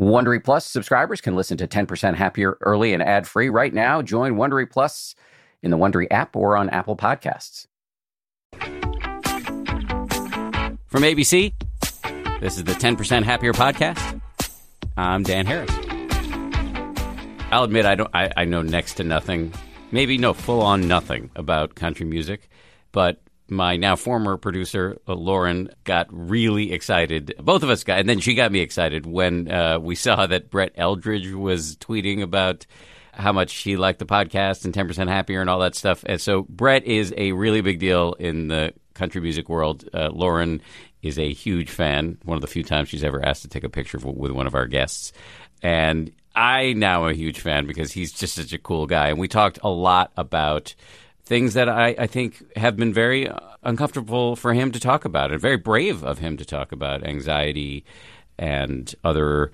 Wondery Plus subscribers can listen to 10% Happier early and ad free right now. Join Wondery Plus in the Wondery app or on Apple Podcasts. From ABC, this is the 10% Happier podcast. I'm Dan Harris. I'll admit I don't I, I know next to nothing, maybe no full on nothing about country music, but my now former producer uh, Lauren got really excited. Both of us got, and then she got me excited when uh, we saw that Brett Eldredge was tweeting about how much he liked the podcast and 10% happier and all that stuff. And so Brett is a really big deal in the country music world. Uh, Lauren is a huge fan. One of the few times she's ever asked to take a picture with one of our guests. And I now am a huge fan because he's just such a cool guy. And we talked a lot about things that I, I think have been very uh, uncomfortable for him to talk about and very brave of him to talk about anxiety and other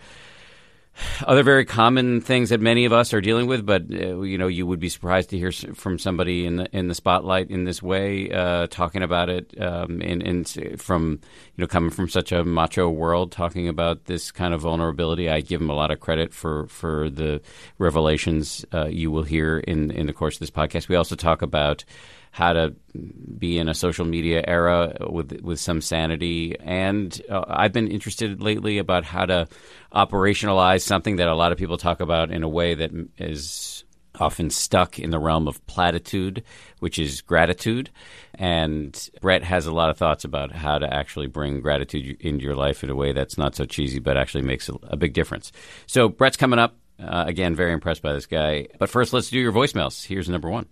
other very common things that many of us are dealing with, but uh, you know, you would be surprised to hear from somebody in the in the spotlight in this way, uh, talking about it, um, and, from you know, coming from such a macho world, talking about this kind of vulnerability. I give him a lot of credit for for the revelations uh, you will hear in in the course of this podcast. We also talk about how to be in a social media era with with some sanity. And uh, I've been interested lately about how to operationalize something that a lot of people talk about in a way that is often stuck in the realm of platitude, which is gratitude. And Brett has a lot of thoughts about how to actually bring gratitude into your life in a way that's not so cheesy, but actually makes a, a big difference. So Brett's coming up. Uh, again, very impressed by this guy. But first, let's do your voicemails. Here's number one.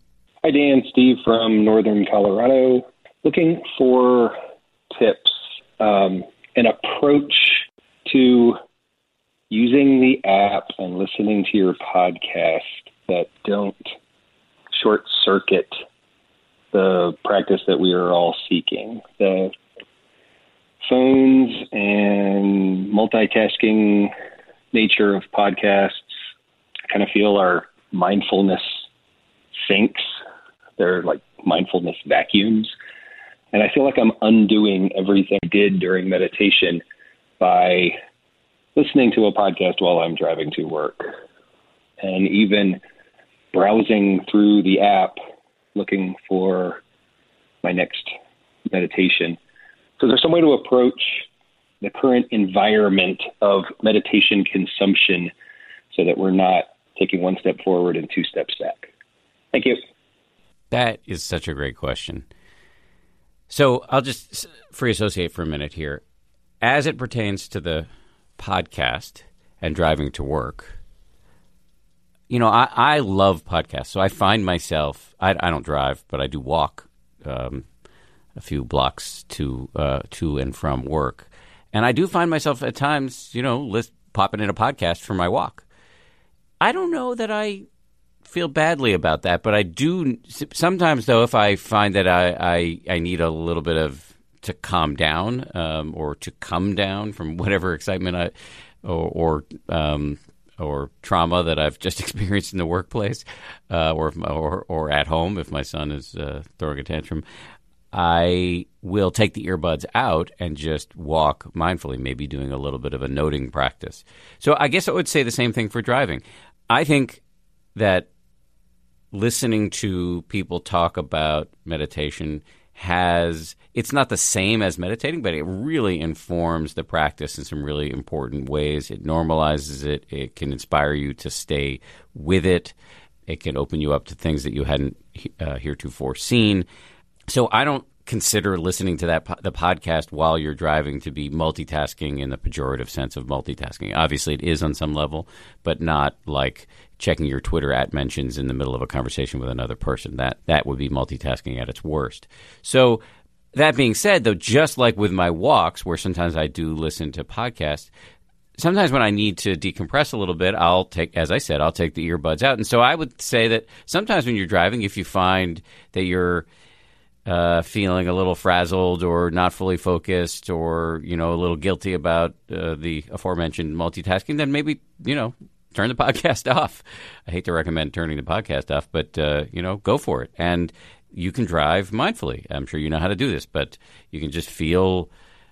Hi, Dan. Steve from Northern Colorado. Looking for tips, um, an approach to using the app and listening to your podcast that don't short circuit the practice that we are all seeking. The phones and multitasking nature of podcasts, kind of feel our mindfulness sinks they're like mindfulness vacuums. And I feel like I'm undoing everything I did during meditation by listening to a podcast while I'm driving to work and even browsing through the app looking for my next meditation. So there's some way to approach the current environment of meditation consumption so that we're not taking one step forward and two steps back. Thank you. That is such a great question. So I'll just free associate for a minute here. As it pertains to the podcast and driving to work, you know, I, I love podcasts. So I find myself, I, I don't drive, but I do walk um, a few blocks to uh, to and from work. And I do find myself at times, you know, list, popping in a podcast for my walk. I don't know that I feel badly about that, but I do sometimes though if I find that I I, I need a little bit of to calm down um, or to come down from whatever excitement I or or, um, or trauma that I've just experienced in the workplace uh, or, or or at home if my son is uh, throwing a tantrum. I will take the earbuds out and just walk mindfully, maybe doing a little bit of a noting practice. So I guess I would say the same thing for driving. I think that listening to people talk about meditation has it's not the same as meditating, but it really informs the practice in some really important ways. It normalizes it. It can inspire you to stay with it. It can open you up to things that you hadn't uh, heretofore seen. So I don't consider listening to that po- the podcast while you're driving to be multitasking in the pejorative sense of multitasking. Obviously, it is on some level, but not like checking your Twitter at mentions in the middle of a conversation with another person. That that would be multitasking at its worst. So that being said, though, just like with my walks, where sometimes I do listen to podcasts, sometimes when I need to decompress a little bit, I'll take, as I said, I'll take the earbuds out. And so I would say that sometimes when you're driving, if you find that you're uh, feeling a little frazzled or not fully focused or you know a little guilty about uh, the aforementioned multitasking, then maybe you know turn the podcast off. I hate to recommend turning the podcast off, but uh, you know go for it, and you can drive mindfully. I'm sure you know how to do this, but you can just feel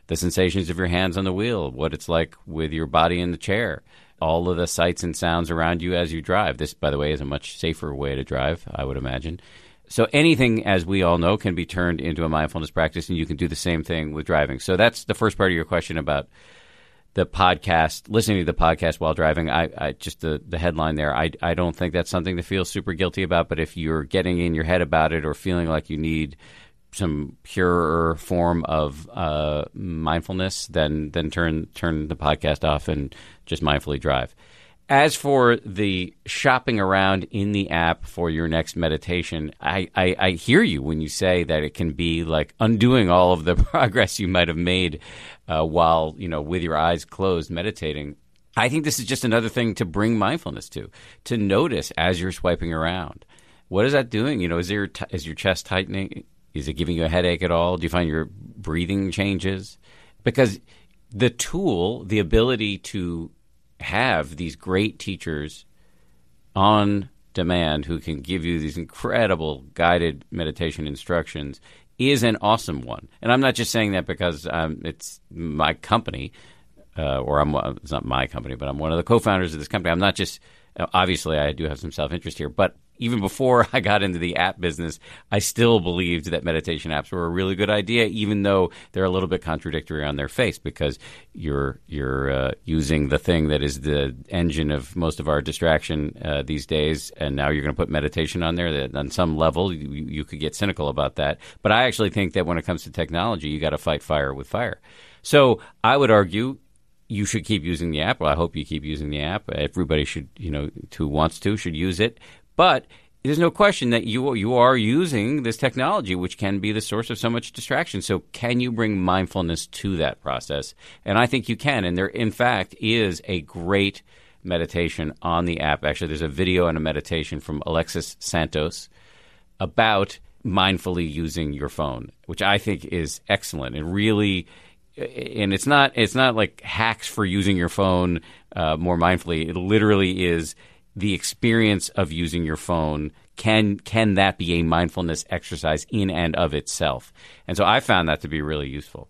the sensations of your hands on the wheel, what it's like with your body in the chair. all of the sights and sounds around you as you drive. This, by the way, is a much safer way to drive, I would imagine. So anything, as we all know, can be turned into a mindfulness practice, and you can do the same thing with driving. So that's the first part of your question about the podcast, listening to the podcast while driving. I, I just the the headline there. I I don't think that's something to feel super guilty about. But if you're getting in your head about it or feeling like you need some purer form of uh, mindfulness, then then turn turn the podcast off and just mindfully drive. As for the shopping around in the app for your next meditation, I, I, I, hear you when you say that it can be like undoing all of the progress you might have made uh, while you know with your eyes closed meditating. I think this is just another thing to bring mindfulness to, to notice as you're swiping around. What is that doing? You know, is your t- is your chest tightening? Is it giving you a headache at all? Do you find your breathing changes? Because the tool, the ability to have these great teachers on demand who can give you these incredible guided meditation instructions is an awesome one. And I'm not just saying that because um, it's my company, uh, or I'm it's not my company, but I'm one of the co-founders of this company. I'm not just obviously I do have some self interest here, but even before I got into the app business, I still believed that meditation apps were a really good idea, even though they're a little bit contradictory on their face because you're you're uh, using the thing that is the engine of most of our distraction uh, these days, and now you're going to put meditation on there. That on some level you, you could get cynical about that, but I actually think that when it comes to technology, you got to fight fire with fire. So I would argue you should keep using the app. Well, I hope you keep using the app. Everybody should, you know, who wants to should use it. But there's no question that you you are using this technology, which can be the source of so much distraction. So, can you bring mindfulness to that process? And I think you can. And there, in fact, is a great meditation on the app. Actually, there's a video and a meditation from Alexis Santos about mindfully using your phone, which I think is excellent and really. And it's not it's not like hacks for using your phone uh, more mindfully. It literally is the experience of using your phone can can that be a mindfulness exercise in and of itself? And so i found that to be really useful.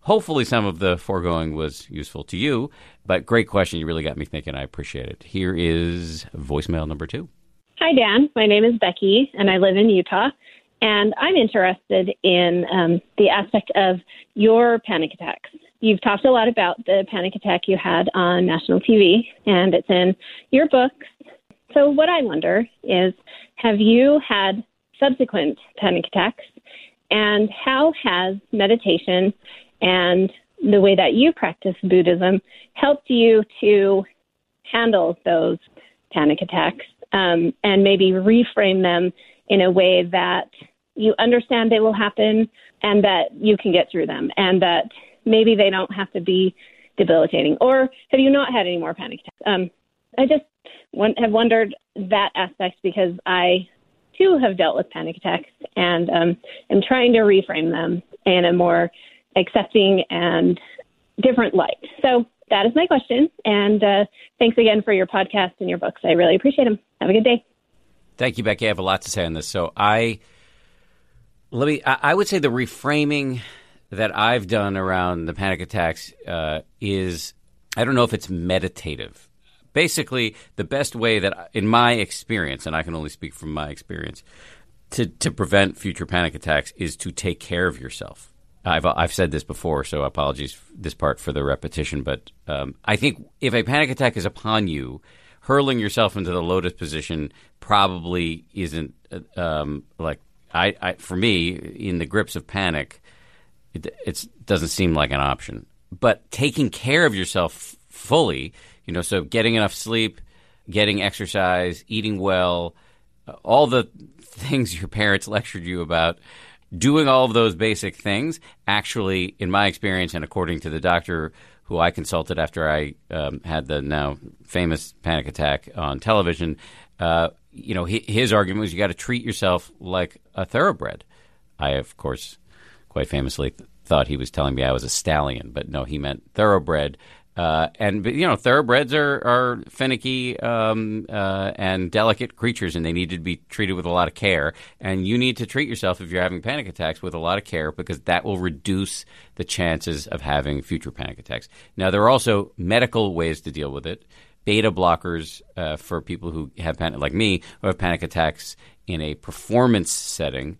Hopefully some of the foregoing was useful to you but great question. You really got me thinking. I appreciate it. Here is voicemail number two. Hi dan. My name is becky and i live in utah and i'm interested in um, the aspect of your panic attacks. You've talked a lot about the panic attack you had on national TV, and it's in your books. So, what I wonder is have you had subsequent panic attacks, and how has meditation and the way that you practice Buddhism helped you to handle those panic attacks um, and maybe reframe them in a way that you understand they will happen and that you can get through them and that maybe they don't have to be debilitating. Or have you not had any more panic attacks? Um, I just have wondered that aspect because I too have dealt with panic attacks and um, am trying to reframe them in a more accepting and different light. So that is my question. And uh, thanks again for your podcast and your books. I really appreciate them. Have a good day. Thank you, Becky. I have a lot to say on this. So I let me. I, I would say the reframing that I've done around the panic attacks uh, is I don't know if it's meditative. Basically, the best way that, in my experience, and I can only speak from my experience, to, to prevent future panic attacks is to take care of yourself. I've, I've said this before, so apologies this part for the repetition, but um, I think if a panic attack is upon you, hurling yourself into the lotus position probably isn't uh, um, like I, I, for me in the grips of panic it doesn't seem like an option. But taking care of yourself fully, you know, so getting enough sleep, getting exercise, eating well, uh, all the things your parents lectured you about, doing all of those basic things actually, in my experience, and according to the doctor who I consulted after I um, had the now famous panic attack on television, uh, you know, his argument was you got to treat yourself like a thoroughbred. I, of course, quite famously th- thought he was telling me I was a stallion, but no, he meant thoroughbred. Uh, and you know, thoroughbreds are are finicky um, uh, and delicate creatures, and they need to be treated with a lot of care. And you need to treat yourself if you're having panic attacks with a lot of care, because that will reduce the chances of having future panic attacks. Now, there are also medical ways to deal with it beta blockers uh, for people who have panic, like me, who have panic attacks in a performance setting,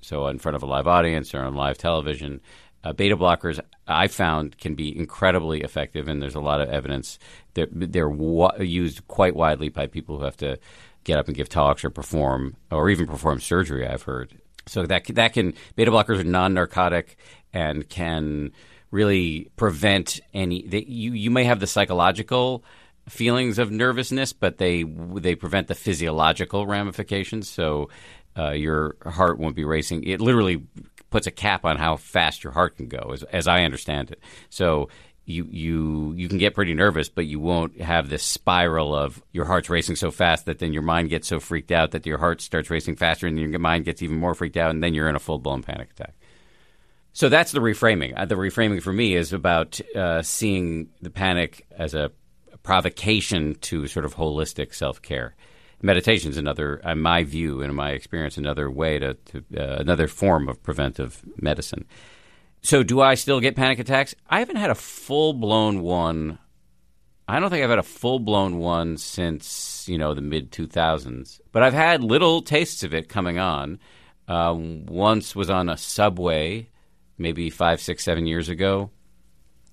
so in front of a live audience or on live television. Uh, beta blockers, I found, can be incredibly effective, and there's a lot of evidence that they're wa- used quite widely by people who have to get up and give talks or perform, or even perform surgery. I've heard. So that that can beta blockers are non-narcotic and can really prevent any. They, you you may have the psychological feelings of nervousness, but they they prevent the physiological ramifications. So uh, your heart won't be racing. It literally puts a cap on how fast your heart can go, as, as I understand it. So you you you can get pretty nervous, but you won't have this spiral of your heart's racing so fast that then your mind gets so freaked out that your heart starts racing faster, and your mind gets even more freaked out, and then you're in a full blown panic attack. So that's the reframing. Uh, the reframing for me is about uh, seeing the panic as a provocation to sort of holistic self care. Meditation is another, in my view and in my experience, another way to, to uh, another form of preventive medicine. So, do I still get panic attacks? I haven't had a full blown one. I don't think I've had a full blown one since you know the mid two thousands, but I've had little tastes of it coming on. Um, once was on a subway, maybe five, six, seven years ago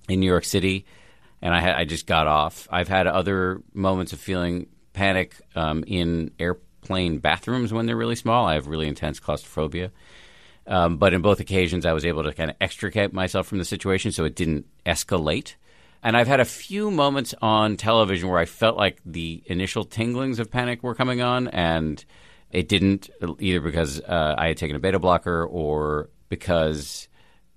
in New York City, and I, I just got off. I've had other moments of feeling panic um, in airplane bathrooms when they're really small. I have really intense claustrophobia. Um, but in both occasions, I was able to kind of extricate myself from the situation so it didn't escalate. And I've had a few moments on television where I felt like the initial tinglings of panic were coming on, and it didn't, either because uh, I had taken a beta blocker or because.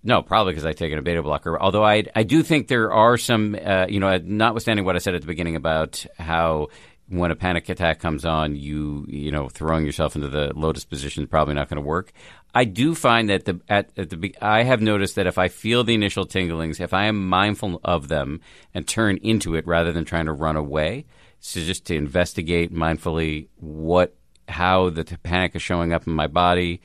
No, probably because I'd taken a beta blocker. Although I, I do think there are some, uh, you know, notwithstanding what I said at the beginning about how when a panic attack comes on, you you know throwing yourself into the lotus position is probably not going to work. I do find that the at, at the I have noticed that if I feel the initial tinglings, if I am mindful of them and turn into it rather than trying to run away, so just to investigate mindfully what how the panic is showing up in my body,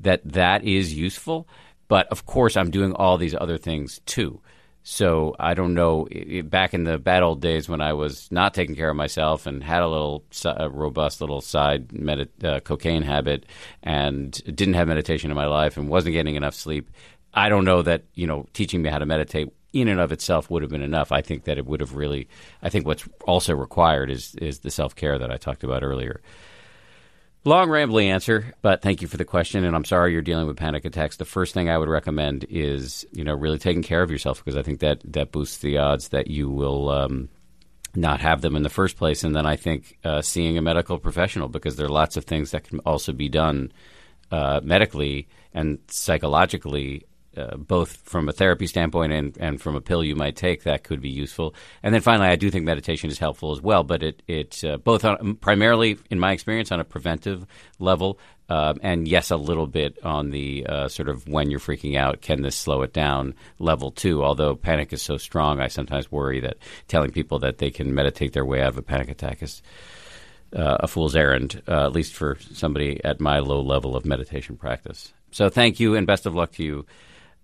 that that is useful. But of course, I'm doing all these other things too. So I don't know. Back in the bad old days when I was not taking care of myself and had a little a robust little side medit- uh, cocaine habit and didn't have meditation in my life and wasn't getting enough sleep, I don't know that you know teaching me how to meditate in and of itself would have been enough. I think that it would have really. I think what's also required is is the self care that I talked about earlier. Long, rambly answer, but thank you for the question. And I'm sorry you're dealing with panic attacks. The first thing I would recommend is, you know, really taking care of yourself because I think that that boosts the odds that you will um, not have them in the first place. And then I think uh, seeing a medical professional because there are lots of things that can also be done uh, medically and psychologically uh, both from a therapy standpoint and, and from a pill you might take that could be useful. And then finally, I do think meditation is helpful as well, but it it uh, both on, primarily in my experience on a preventive level, uh, and yes, a little bit on the uh, sort of when you're freaking out, can this slow it down level too? Although panic is so strong, I sometimes worry that telling people that they can meditate their way out of a panic attack is. Uh, a fool's errand, uh, at least for somebody at my low level of meditation practice. So, thank you and best of luck to you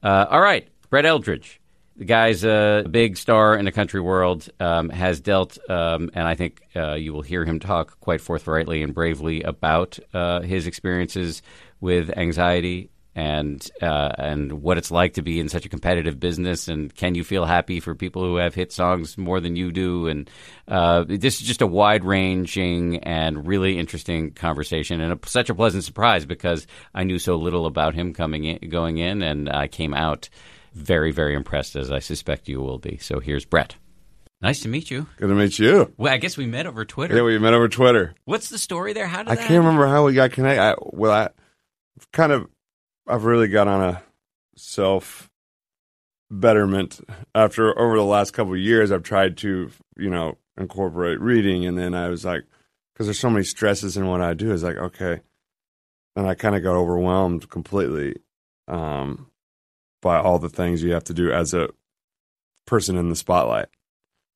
uh, all right, Brett Eldredge. The guy's a big star in the country world, um, has dealt, um, and I think uh, you will hear him talk quite forthrightly and bravely about uh, his experiences with anxiety and uh, and what it's like to be in such a competitive business, and can you feel happy for people who have hit songs more than you do? And uh, this is just a wide ranging and really interesting conversation, and a, such a pleasant surprise because I knew so little about him coming in, going in, and I came out very very impressed, as I suspect you will be. So here's Brett. Nice to meet you. Good to meet you. Well, I guess we met over Twitter. Yeah, we met over Twitter. What's the story there? How did I that can't remember how we got connected. I, well, I kind of I've really got on a self betterment after over the last couple of years. I've tried to, you know, incorporate reading, and then I was like, because there's so many stresses in what I do. Is like, okay, and I kind of got overwhelmed completely um, by all the things you have to do as a person in the spotlight,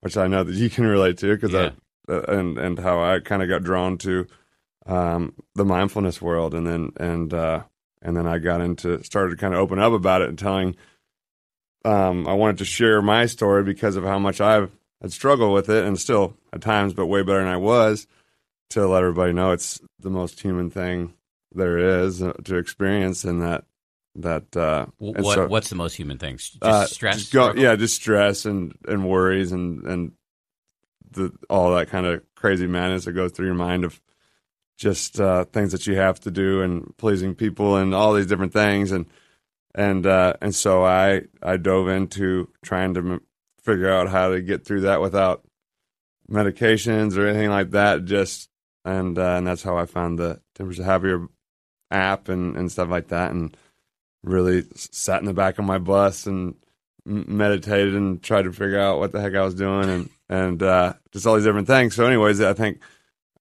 which I know that you can relate to because Yeah. I uh, and and how I kind of got drawn to um, the mindfulness world, and then and uh, and then I got into started to kind of open up about it and telling. Um, I wanted to share my story because of how much I've had struggled with it and still at times, but way better than I was. To let everybody know, it's the most human thing there is uh, to experience, and that that uh, what so- what's the most human thing? Just uh, stress. just go- yeah, just stress and and worries and and the all that kind of crazy madness that goes through your mind of just uh, things that you have to do and pleasing people and all these different things and and uh, and so I I dove into trying to m- figure out how to get through that without medications or anything like that. Just and uh, and that's how I found the 10% Happier app and and stuff like that and really sat in the back of my bus and meditated and tried to figure out what the heck I was doing and and uh, just all these different things. So, anyways, I think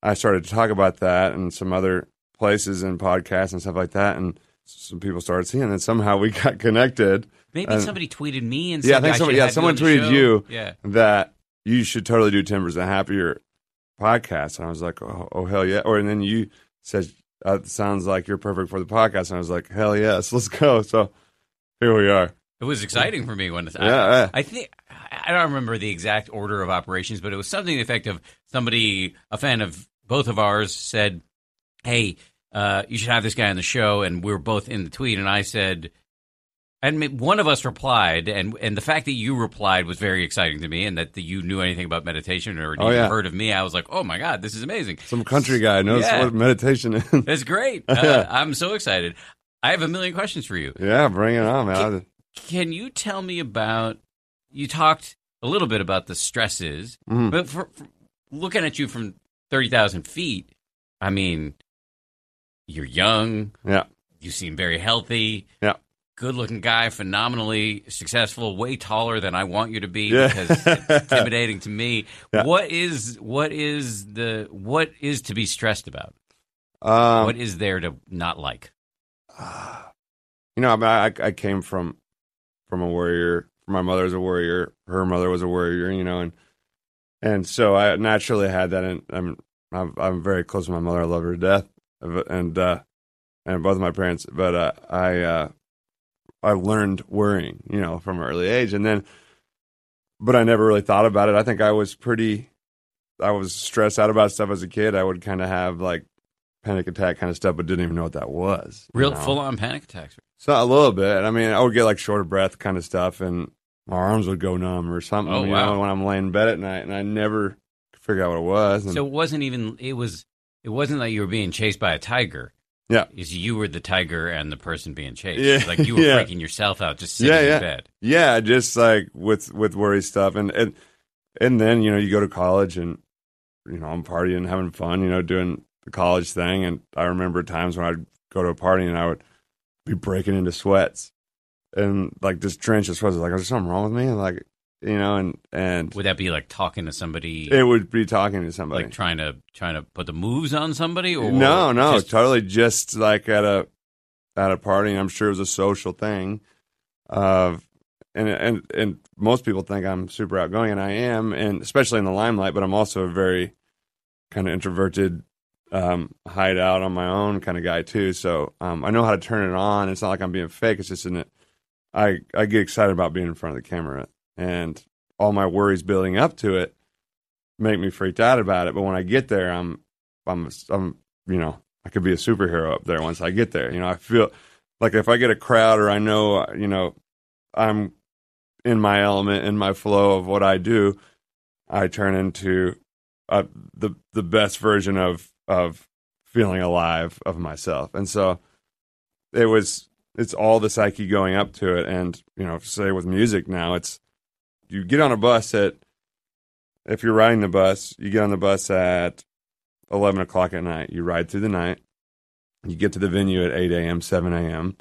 I started to talk about that and some other places and podcasts and stuff like that, and some people started seeing it. Somehow we got connected. Maybe and- somebody tweeted me and Yeah, I said think I somebody- yeah, someone tweeted you. Yeah. That you should totally do 10% Happier podcast, and I was like, oh, oh hell yeah! Or and then you said uh, it sounds like you're perfect for the podcast, and I was like, hell yes, let's go. So here we are. It was exciting for me when I, Yeah, yeah. I think I don't remember the exact order of operations, but it was something to the effect of somebody, a fan of both of ours, said, "Hey, uh, you should have this guy on the show," and we were both in the tweet, and I said. And one of us replied, and and the fact that you replied was very exciting to me, and that the, you knew anything about meditation or Oh, yeah. heard of me, I was like, oh my god, this is amazing. Some country guy knows Yeah. what meditation is. That's great. Uh, I'm so excited. I have a million questions for you. yeah, bring it on, man. Can you tell me about? You talked a little bit about the stresses, Mhm. but for, for looking at you from thirty thousand feet, I mean, you're young. Yeah, You seem very healthy. yeah. Good-looking guy, phenomenally successful, way taller than I want you to be Yeah. because it's intimidating to me. Yeah. What is what is the what is to be stressed about? Um, what is there to not like? you know, I, I I came from from a warrior. My mother's a warrior. Her mother was a warrior. You know, and and so I naturally had that. And I'm I'm, I'm very close to my mother. I love her to death, and uh, and both of my parents. But uh, I uh, I learned worrying, you know, from an early age, and then, but I never really thought about it. I think I was pretty. I was stressed out about stuff as a kid. I would kind of have like panic attack kind of stuff, but didn't even know what that was. you Real know? full-on panic attacks. So a little bit. I mean, I would get like short of breath kind of stuff, and my arms would go numb or something. Oh, you wow. know, when I'm laying in bed at night, and I never could figure out what it was. And So it wasn't even it was it wasn't like you were being chased by a tiger. Yeah. Is you were the tiger and the person being chased. Yeah, Like you were yeah. freaking yourself out just sitting Yeah, in bed. yeah, just like with with worry stuff, and and and then you know you go to college, and you know I'm partying, having fun, you know, doing the college thing, and I remember times when I'd go to a party and I would be breaking into sweats, and like just drenched in sweats. Like, is there something wrong with me? Like, you know, and and Would that be like talking to somebody it would be talking to somebody. like trying to trying to put the moves on somebody or no, no, just- totally just like at a at a party. I'm sure it was a social thing. Uh, and and and most people think I'm super outgoing, and I am, and especially in the limelight. But I'm also a very kind of introverted, um, hide out on my own kind of guy too. So um, I know how to turn it on. It's not like I'm being fake. It's just in it. I I get excited about being in front of the camera, and all my worries building up to it make me freaked out about it. But when I get there, I'm I'm I'm you know I could be a superhero up there once I get there. You know, I feel like if I get a crowd or I know you know I'm in my element, in my flow of what I do, I turn into uh, the the best version of of feeling alive of myself. And so it was it's all the psyche going up to it. And you know, say with music now, it's you get on a bus at if you're riding the bus, you get on the bus at eleven o'clock at night. You ride through the night. You get to the venue at eight a.m., seven a.m.,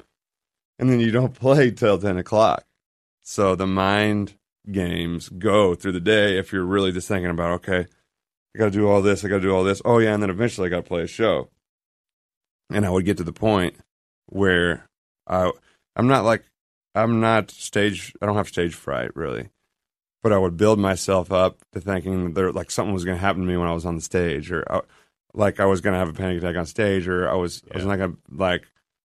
and then you don't play till ten o'clock. So the mind games go through the day if you're really just thinking about okay, I got to do all this, I got to do all this. Oh yeah, and then eventually I got to play a show. And I would get to the point where I I'm not like I'm not stage I don't have stage fright really. But I would build myself up to thinking that there like something was going to happen to me when I was on the stage or I, like I was going to have a panic attack on stage or I was I was Yeah. not going to like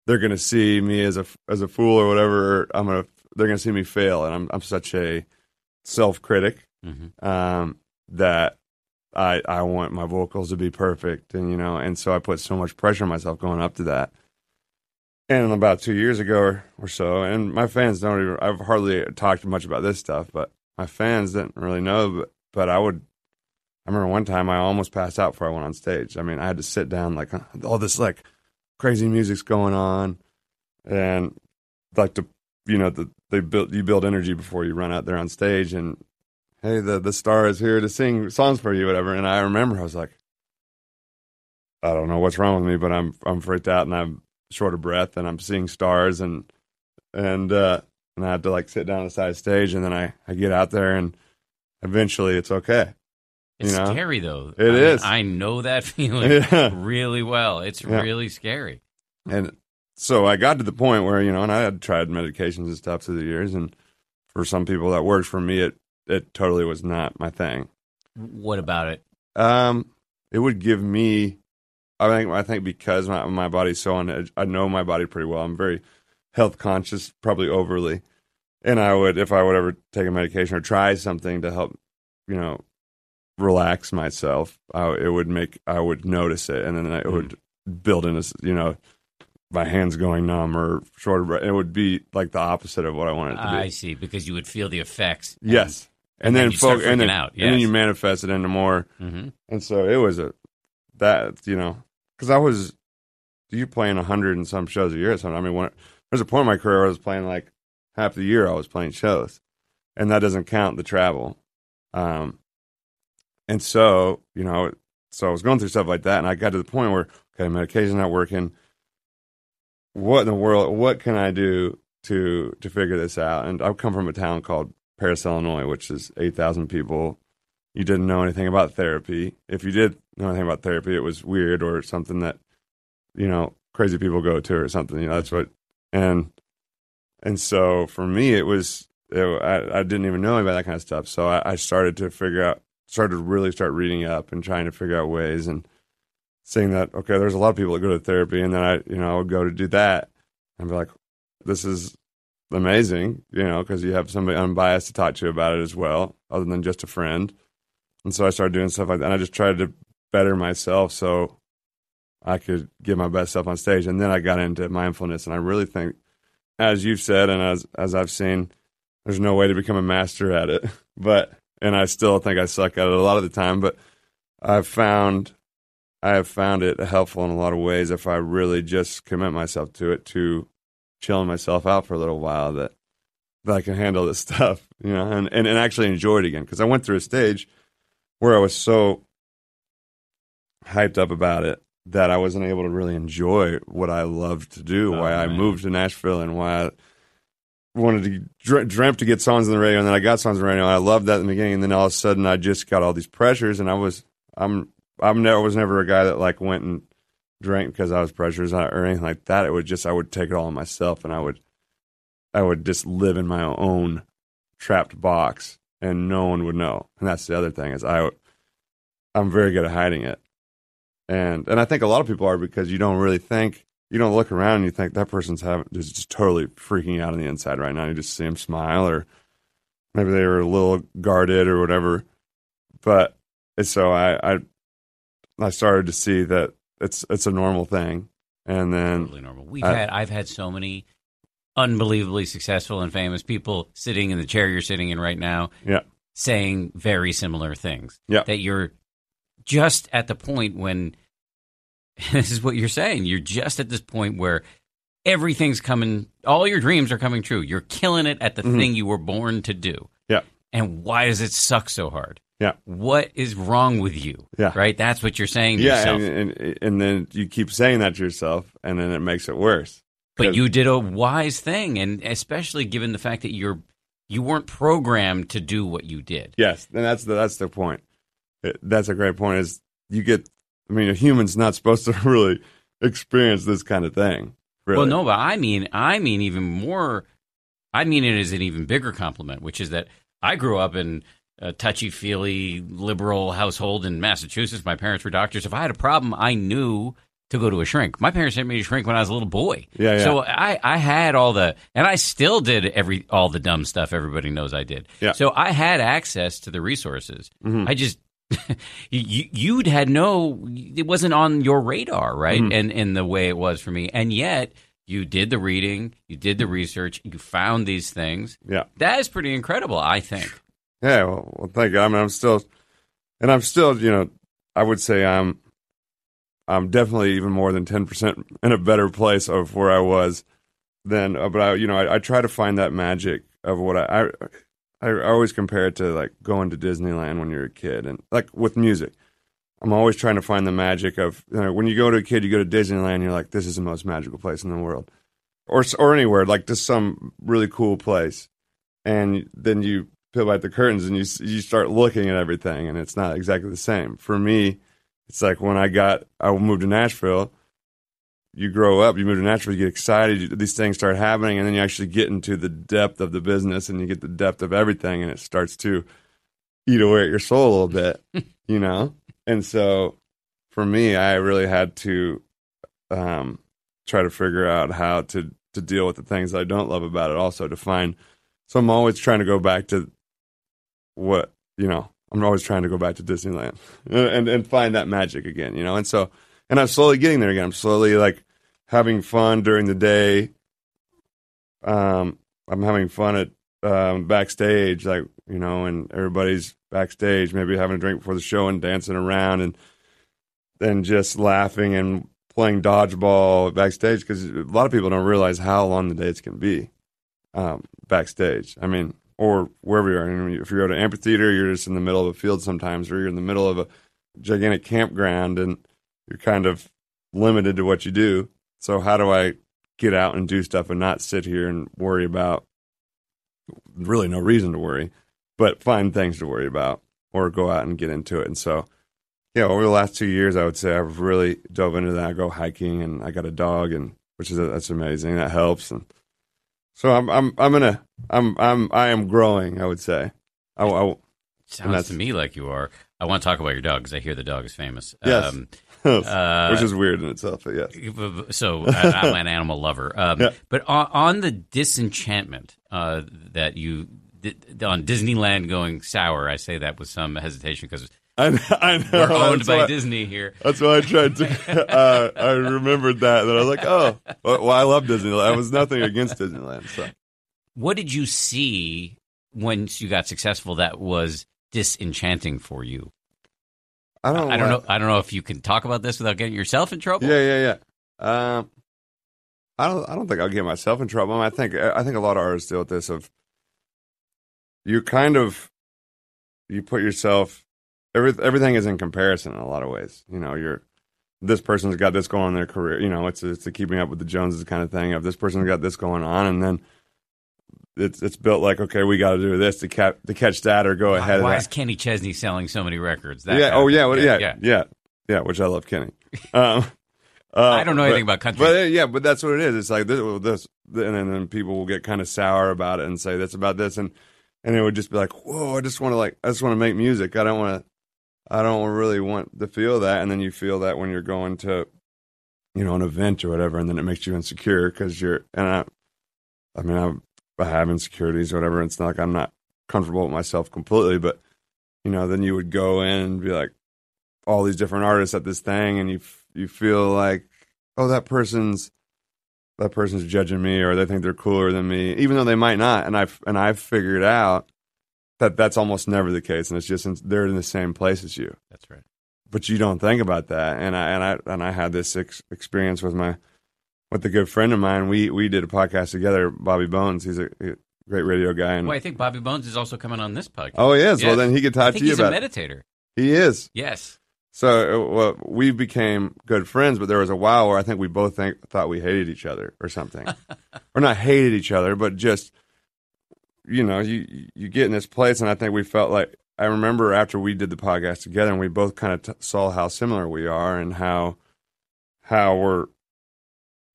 they're going to see me as a as a fool or whatever. I'm going to they're going to see me fail and I'm I'm such a self critic Mhm. um, that I I want my vocals to be perfect, and you know, and so I put so much pressure on myself going up to that. And about two years ago or, so, and my fans don't even. I've hardly talked much about this stuff, but my fans didn't really know. But but I would. I remember one time I almost passed out before I went on stage. I mean, I had to sit down like uh, all this like crazy music's going on, and like to, you know the they build you build energy before you run out there on stage and hey the the star is here to sing songs for you whatever and I remember I was like I don't know what's wrong with me but I'm I'm freaked out and I'm short of breath and I'm seeing stars and and uh and I have to like sit down on the side stage and then I I get out there and eventually it's okay It's You know? scary though. It I is. I know that feeling Yeah. really well. It's Yeah. really scary. And so I got to the point where, you know, and I had tried medications and stuff through the years. And for some people that worked for me, it, it totally was not my thing. What about it? Um, it would give me, I think, I think because my, my body's so on edge, I know my body pretty well. I'm very health conscious, probably overly. And I would, if I would ever take a medication or try something to help, you know, relax myself, I, it would make, I would notice it. And then it would build in, a, you know, my hands going numb or short of breath. It would be like the opposite of what I wanted to be. I see, because you would feel the effects. yes. And, and then then, folk, and then, out, and then you manifest it into more hmm and so it was a that you know because I was you playing a hundred and some shows a year or something. I mean, when there's a point in my career where I was playing like half the year I was playing shows, and that doesn't count the travel. Um, and so you know, so I was going through stuff like that, and I got to the point where okay, medication's not working. What in the world? What can I do to to figure this out? And I've come from a town called Paris, Illinois, which is eight thousand people you didn't know anything about therapy. If you did know anything about therapy, it was weird or something that you know crazy people go to or something. You know, that's what and and so for me, it was it, I, I didn't even know about that kind of stuff. So I, I started to figure out, started to really start reading up and trying to figure out ways and seeing that okay, there's a lot of people that go to therapy, and then I you know I would go to do that and be like, this is amazing, you know, because you have somebody unbiased to talk to about it as well, other than just a friend. And so I started doing stuff like that. And I just tried to better myself so I could give my best stuff on stage. And then I got into mindfulness. And I really think, as you've said, and as, as I've seen, there's no way to become a master at it. But, and I still think I suck at it a lot of the time. But I've found, I have found it helpful in a lot of ways if I really just commit myself to it, to chilling myself out for a little while that, that I can handle this stuff, you know, and, and, and actually enjoy it again. Because I went through a stage where I was so hyped up about it that I wasn't able to really enjoy what I loved to do, Oh, why I moved to Nashville and why I wanted to dr- dreamt to get songs on the radio and then I got songs on the radio. And I loved that in the beginning and then all of a sudden I just got all these pressures and I was I'm I'm never was never a guy that like went and drank because I was pressures or anything like that. It would just I would take it all on myself and I would I would just live in my own trapped box and no one would know. And that's the other thing is I I'm very good at hiding it. And and I think a lot of people are because you don't really think you don't look around and you think that person's having is just totally freaking out on the inside right now. You just see them smile or maybe they were a little guarded or whatever. But so I I I started to see that it's it's a normal thing. And then Totally normal. We've I- had I've had so many unbelievably successful and famous people sitting in the chair you're sitting in right now yeah. saying very similar things. Yeah. That you're just at the point when this is what you're saying. You're just at this point where everything's coming all your dreams are coming true. You're killing it at the Mhm. thing you were born to do. Yeah. And why does it suck so hard? Yeah. What is wrong with you? Yeah. Right? That's what you're saying to Yeah, yourself. and, and and then you keep saying that to yourself and then it makes it worse. But you did a wise thing, and especially given the fact that you're you weren't programmed to do what you did. Yes, and that's the that's the point. Uh, that's a great point. Is you get, I mean, a human's not supposed to really experience this kind of thing. Really. Well, no, but I mean, I mean even more. I mean it as an even bigger compliment, which is that I grew up in a touchy feely liberal household in Massachusetts. My parents were doctors. If I had a problem, I knew to go to a shrink. My parents sent me to shrink when I was a little boy. Yeah, yeah. So I, I had all the, and I still did every all the dumb stuff everybody knows I did. Yeah. So I had access to the resources. Mhm. I just you, you'd had no, it wasn't on your radar, right? Mhm. And in the way it was for me, and yet you did the reading, you did the research, you found these things. Yeah. That is pretty incredible, I think. Yeah, well, well, thank you. I mean, I'm still, and I'm still, you know, I would say I'm, I'm definitely even more than ten percent in a better place of where I was then. uh, But I, you know, I, I try to find that magic of what I, I, I always compare it to like going to Disneyland when you're a kid, and like with music, I'm always trying to find the magic of you know, when you go to a kid, you go to Disneyland, you're like, this is the most magical place in the world, or or anywhere like just some really cool place, and then you peel back the curtains and you you start looking at everything, and it's not exactly the same. For me, it's like when I got I moved to Nashville. You grow up, you move to Nashville, you get excited, you, these things start happening, and then you actually get into the depth of the business, and you get the depth of everything, and it starts to eat away at your soul a little bit, you know. And so, for me, I really had to um, try to figure out how to to deal with the things I don't love about it. Also, to find. So I'm always trying to go back to what you know. I'm always trying to go back to Disneyland and and find that magic again, you know. And so, and I'm slowly getting there again. I'm slowly like having fun during the day. Um, I'm having fun at um, backstage, like you know, and everybody's backstage, maybe having a drink before the show and dancing around and then just laughing and playing dodgeball backstage because a lot of people don't realize how long the dates can be um, backstage. I mean, or wherever you are. If you're at an amphitheater, you're just in the middle of a field sometimes, or you're in the middle of a gigantic campground and you're kind of limited to what you do. So, how do I get out and do stuff and not sit here and worry about really no reason to worry, but find things to worry about or go out and get into it? And so, yeah, over the last two years, I would say I've really dove into that. I go hiking, and I got a dog, and which is that's amazing. That helps, and so I'm I'm I'm gonna I'm I'm I am growing. I would say. I, I, Sounds to me like you are. I want to talk about your dog because I hear the dog is famous. Yes. Um, which is weird in itself, but yes. so I, I'm an animal lover. Um, Yeah. But on, on the disenchantment uh, that you on Disneyland going sour, I say that with some hesitation because I know, I know. we're owned that's by why, Disney here. That's why I tried to. Uh, I remembered that. That I was like, oh, well, I love Disneyland. I was nothing against Disneyland. So What did you see once you got successful that was disenchanting for you? I don't. I don't know. I don't know if you can talk about this without getting yourself in trouble. Yeah, yeah, yeah. Um, I don't. I don't think I'll get myself in trouble. I think. I think a lot of artists deal with this. Of you kind of you put yourself. Every, everything is in comparison in a lot of ways. You know, you're this person's got this going on in their career. You know, it's it's the keeping up with the Joneses kind of thing. Of this person's got this going on, and then it's it's built like okay, we got to do this to catch to catch that or go Why, ahead. why is. Kenny Chesney selling so many records? That yeah. Oh yeah. Well, yeah. Yeah. Yeah. Which I love Kenny. Um, uh, I don't know but- anything about country. But yeah, but that's what it is. It's like this, this and then, then people will get kind of sour about it and say that's about this, and and it would just be like, whoa, I just want to like, I just want to make music. I don't want to, I don't really want to feel that, and then you feel that when you're going to, you know, an event or whatever, and then it makes you insecure because you're, and I, I mean, I, I have insecurities or whatever. It's not like I'm not comfortable with myself completely, but you know, then you would go in and be like, all these different artists at this thing, and you you feel like, oh, that person's that person's judging me, or they think they're cooler than me, even though they might not. And I've and I've figured out that that's almost never the case, and it's just in, they're in the same place as you, That's right. but you don't think about that. And I and I and I had this ex- experience with my with a good friend of mine. We we did a podcast together, Bobby Bones. He's a, great radio guy, and Well, I think Bobby Bones is also coming on this podcast. oh, he is. Well, then he could talk to you he's about. a it. meditator. He is. Yes. So uh, well, we became good friends, but there was a while where I think we both think, thought we hated each other or something, or not hated each other, but just you know, you you get in this place, and I think we felt like I remember after we did the podcast together, and we both kind of t- saw how similar we are, and how how we're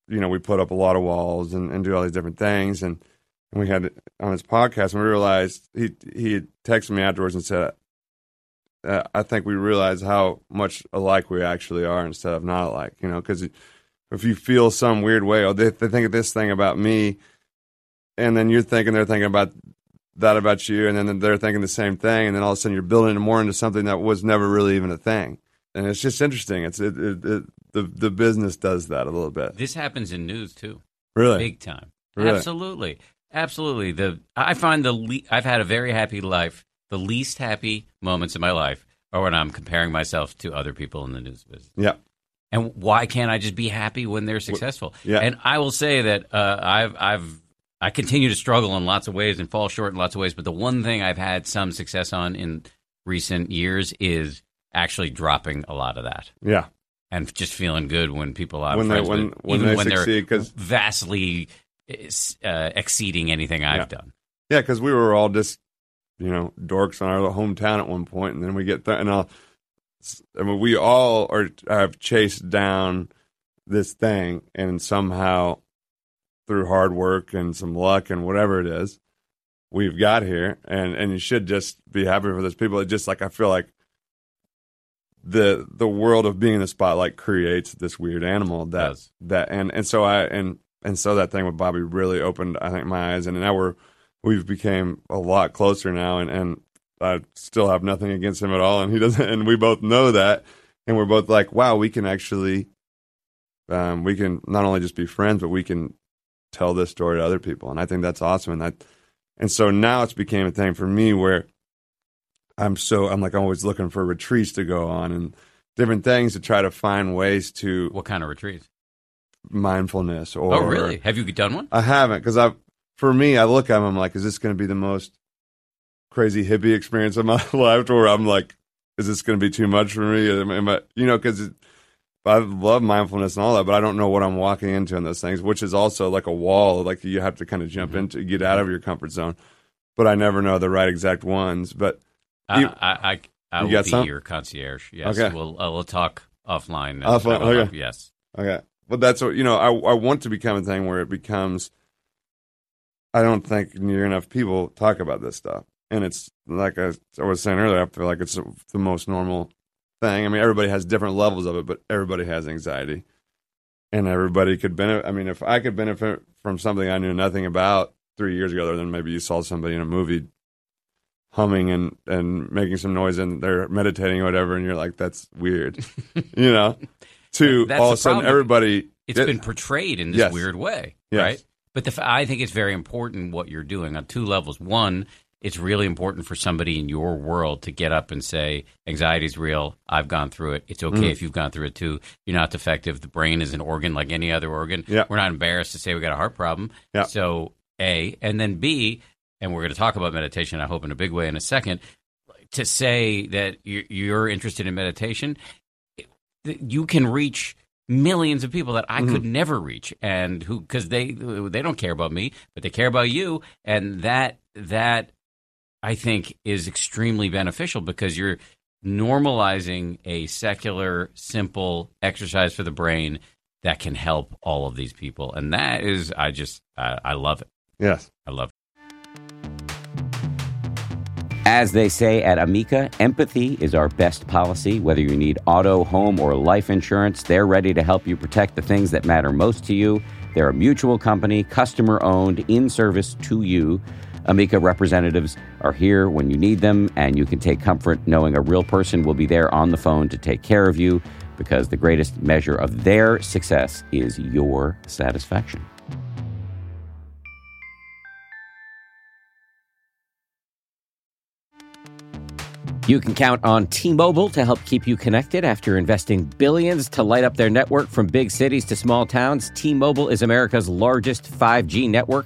you know we put up a lot of walls and, and do all these different things, and, and we had on his podcast, and we realized he he texted me afterwards and said uh, I think we realize how much alike we actually are instead of not alike. You know, because if you feel some weird way, or they, they think of this thing about me, and then you're thinking they're thinking about that about you, and then they're thinking the same thing, and then all of a sudden you're building it more into something that was never really even a thing. And it's just interesting. It's it, it, it the the business does that a little bit. This happens in news too, Really, big time. Really? Absolutely, absolutely. The I find the le- I've had a very happy life. The least happy moments in my life are when I'm comparing myself to other people in the news business. yeah, And why can't I just be happy when they're successful? yeah. And I will say that uh, I've I've I continue to struggle in lots of ways and fall short in lots of ways. But the one thing I've had some success on in recent years is actually dropping a lot of that yeah, and just feeling good when people I'm When they- friends when- when even they when succeed, they're vastly uh, exceeding anything I've Yeah. done. yeah. Because we were all just you know dorks in our hometown at one point, and then we get th- and all. I mean, we all are have chased down this thing, and somehow through hard work and some luck and whatever it is, we've got here. And and you should just be happy for those people. It just like I feel like the the world of being in the spotlight creates this weird animal that Does. that and and so I and and so that thing with Bobby really opened I think my eyes and now we're we've became a lot closer now and and I still have nothing against him at all and he doesn't and we both know that and we're both like wow we can actually um, we can not only just be friends but we can tell this story to other people and I think that's awesome and that and so now it's became a thing for me where I'm so I'm like always looking for retreats to go on and different things to try to find ways to What kind of retreats? mindfulness or oh, really? Have you done one? I haven't because I for me I look at them I'm like is this going to be the most crazy hippie experience of my life or I'm like is this going to be too much for me am, I, you know because I love mindfulness and all that but I don't know what I'm walking into in those things which is also like a wall like you have to kind of jump into get out of your comfort zone but I never know the right exact ones but I, You- I, I, I You will be some? your concierge. Yes, Okay. we'll uh, we'll talk offline. Offline, okay. Yes. Okay. But that's what you know. I I want to become a thing where it becomes. I don't think near enough people talk about this stuff, and it's like I, I was saying earlier. I feel like it's the most normal thing. I mean, everybody has different levels of it, but everybody has anxiety, and everybody could benefit. I mean, if I could benefit from something I knew nothing about three years ago, other than maybe you saw somebody in a movie humming and and making some noise and they're meditating or whatever, and you're like, that's weird, you know. To That's all of a sudden, everybody. It's it- been portrayed in this Yes. weird way, Yes. right? But the, f- I think it's very important what you're doing on two levels. One, it's really important for somebody in your world to get up and say, anxiety is real. I've gone through it. It's okay Mm. if you've gone through it too. You're not defective. The brain is an organ like any other organ. Yeah. We're not embarrassed to say we got a heart problem. Yeah. So, A. And then B, and we're going to talk about meditation, I hope, in a big way in a second. To say that you- you're interested in meditation, you can reach millions of people that I could never reach, and who because they they don't care about me, but they care about you, and that that I think is extremely beneficial because you're normalizing a secular, simple exercise for the brain that can help all of these people, and that is I just I, I love it. Yes. I love it. As they say at Amica, empathy is our best policy. Whether you need auto, home, or life insurance, they're ready to help you protect the things that matter most to you. They're a mutual company, customer owned, in service to you. Amica representatives are here when you need them, and you can take comfort knowing a real person will be there on the phone to take care of you because the greatest measure of their success is your satisfaction. You can count on T Mobile to help keep you connected after investing billions to light up their network from big cities to small towns. T Mobile is America's largest 5G network.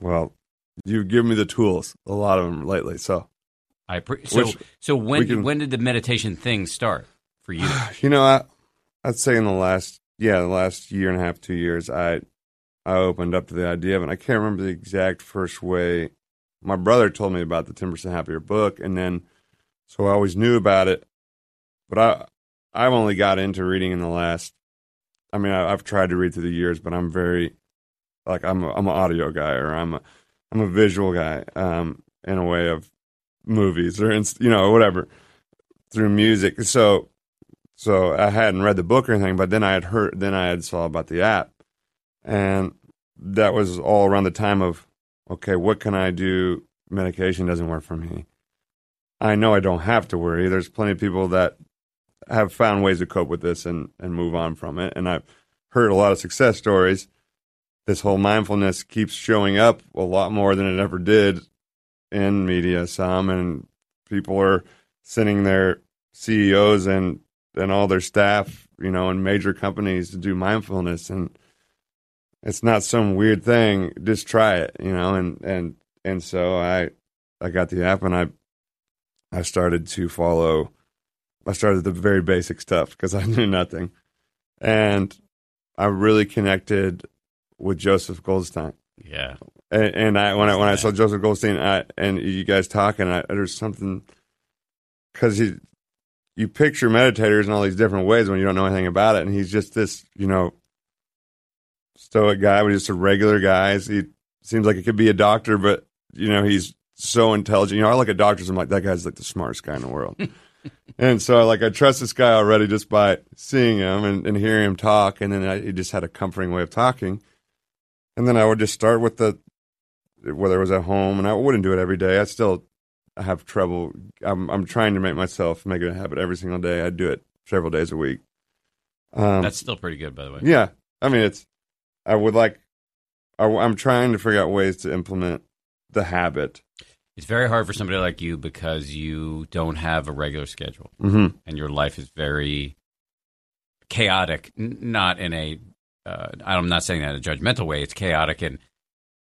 Well, you've given me the tools, a lot of them lately. So, I pre- so Which so when can- when did the meditation thing start for you? you know, I, I'd say in the last, yeah, the last year and a half, two years, I, I opened up to the idea of it. I can't remember the exact first way my brother told me about the Ten Percent Happier book, and then so I always knew about it, but I I've only got into reading in the last. I mean, I, I've tried to read through the years, but I'm very like I'm a, I'm an audio guy or I'm a I'm a visual guy um, in a way of movies or you know whatever through music. So so I hadn't read the book or anything, but then I had heard then I had saw about the app, and that was all around the time of okay, what can I do? Medication doesn't work for me. I know I don't have to worry. There's plenty of people that have found ways to cope with this and, and move on from it. And I've heard a lot of success stories. This whole mindfulness keeps showing up a lot more than it ever did in media, some, and people are sending their CEOs and, and all their staff, you know, in major companies to do mindfulness. And it's not some weird thing. Just try it, you know, and, and, and so I, I got the app and I, I started to follow I started the very basic stuff because I knew nothing. And I really connected with Joseph Goldstein. Yeah. And, and I when I when I saw Joseph Goldstein I, and you guys talking, I, there's something because he you picture meditators in all these different ways when you don't know anything about it, and he's just this you know stoic guy, but just a regular guy. He seems like he could be a doctor, but you know he's so intelligent. You know, I look at doctors, I'm like that guy's like the smartest guy in the world. and so like I trust this guy already just by seeing him and, and hearing him talk, and then I, he just had a comforting way of talking. And then I would just start with the whether it was at home, and I wouldn't do it every day. I still have trouble. I'm I'm trying to make myself make it a habit every single day. I do it several days a week. Um, That's still pretty good, by the way. Yeah, I mean it's. I would like. I, I'm trying to figure out ways to implement the habit it's very hard for somebody like you because you don't have a regular schedule mm-hmm. and your life is very chaotic. N- not in a, uh, I'm not saying that in a judgmental way. It's chaotic and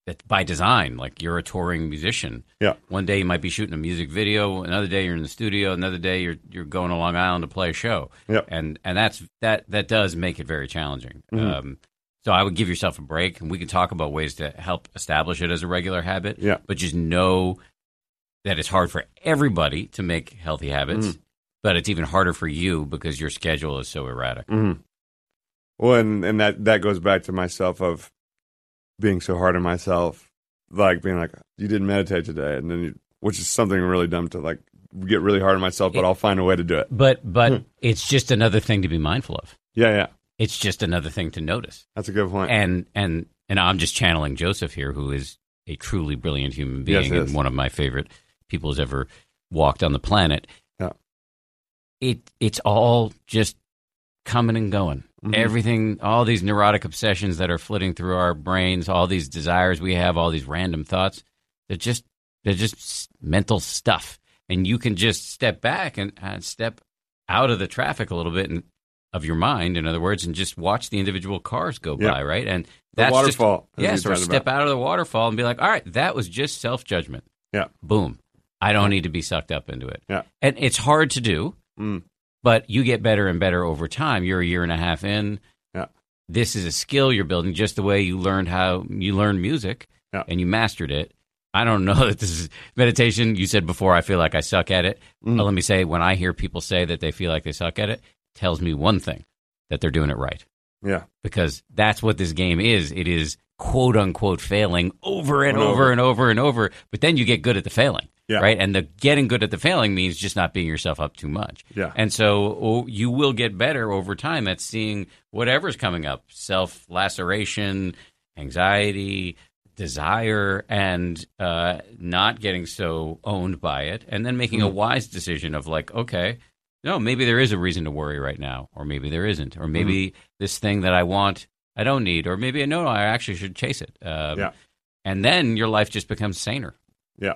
it's by design. Like you're a touring musician. Yeah. One day you might be shooting a music video. Another day you're in the studio. Another day you're you're going to Long Island to play a show. Yeah. And and that's that that does make it very challenging. Mm-hmm. Um, so I would give yourself a break, and we can talk about ways to help establish it as a regular habit. Yeah. But just know that it's hard for everybody to make healthy habits, mm. but it's even harder for you because your schedule is so erratic. Mm-hmm. Well, and, and that, that goes back to myself of being so hard on myself, like being like, you didn't meditate today. And then you, which is something really dumb to like get really hard on myself, but it, I'll find a way to do it. But, but hmm. it's just another thing to be mindful of. Yeah. Yeah. It's just another thing to notice. That's a good point. And, and, and I'm just channeling Joseph here, who is a truly brilliant human being yes, and one of my favorite people has ever walked on the planet. Yeah. It it's all just coming and going. Mm-hmm. Everything, all these neurotic obsessions that are flitting through our brains, all these desires we have, all these random thoughts, they're just they're just mental stuff. And you can just step back and, and step out of the traffic a little bit and of your mind, in other words, and just watch the individual cars go yeah. by, right? And the waterfall. Just, yes, or step about. out of the waterfall and be like, all right, that was just self judgment. Yeah. Boom. I don't need to be sucked up into it. Yeah. And it's hard to do, mm. But you get better and better over time. You're a year and a half in. Yeah. This is a skill you're building just the way you learned how you learned music yeah. and you mastered it. I don't know that this is meditation. You said before, I feel like I suck at it. Mm. But let me say, when I hear people say that they feel like they suck at it, tells me one thing that they're doing it right. Yeah. Because that's what this game is. It is quote unquote failing over and, and over, over and over and over. But then you get good at the failing. Yeah. Right. And the getting good at the failing means just not beating yourself up too much. Yeah. And so oh, you will get better over time at seeing whatever's coming up self laceration, anxiety, desire, and uh, not getting so owned by it. And then making mm-hmm. a wise decision of like, okay, no, maybe there is a reason to worry right now, or maybe there isn't, or maybe mm-hmm. this thing that I want I don't need, or maybe I know I actually should chase it. Um, yeah. And then your life just becomes saner. Yeah.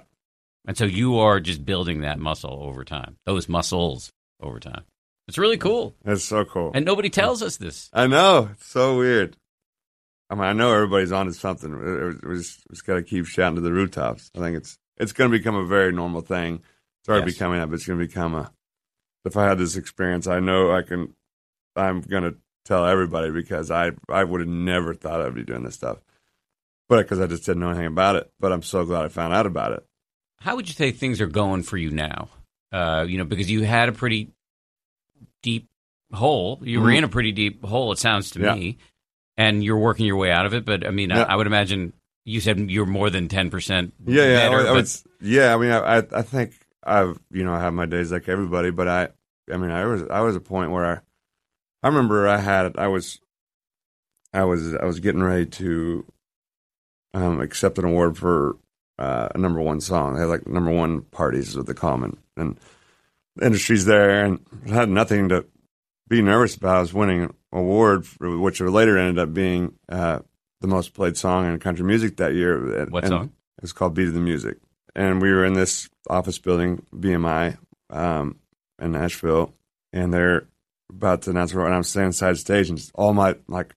And so you are just building that muscle over time, those muscles over time. It's really cool. It's so cool. And nobody tells us this. I know. It's so weird. I mean, I know everybody's on to something. We just, we just got to keep shouting to the rooftops. I think it's it's going to become a very normal thing. It's already yes. becoming that, but it's going to become a. If I had this experience, I know I can. I'm going to tell everybody because I I would have never thought I'd be doing this stuff. but because I just didn't know anything about it. But I'm so glad I found out about it. How would you say things are going for you now? Uh, you know, because you had a pretty deep hole. You were Mhm. in a pretty deep hole. It sounds to Yeah. me, and you're working your way out of it. But I mean, Yeah. I, I would imagine you said you're more than ten percent. Yeah, yeah, I, better, I would yeah. I mean, I, I, I think I've, you know, I have my days like everybody, but I, I mean, I was, I was a point where I, I remember I had, I was, I was, I was getting ready to, um, accept an award for uh, a number one song. They had like number one parties with the Common, and, the industry's there, and had nothing to be nervous about. I was winning an award, for, which later ended up being uh, the most played song in country music that year. What And- song? it's called Beat of the Music. And we were in this office building, BMI, um, in Nashville, and they're about to announce, it and I'm standing side stage, and just all my like,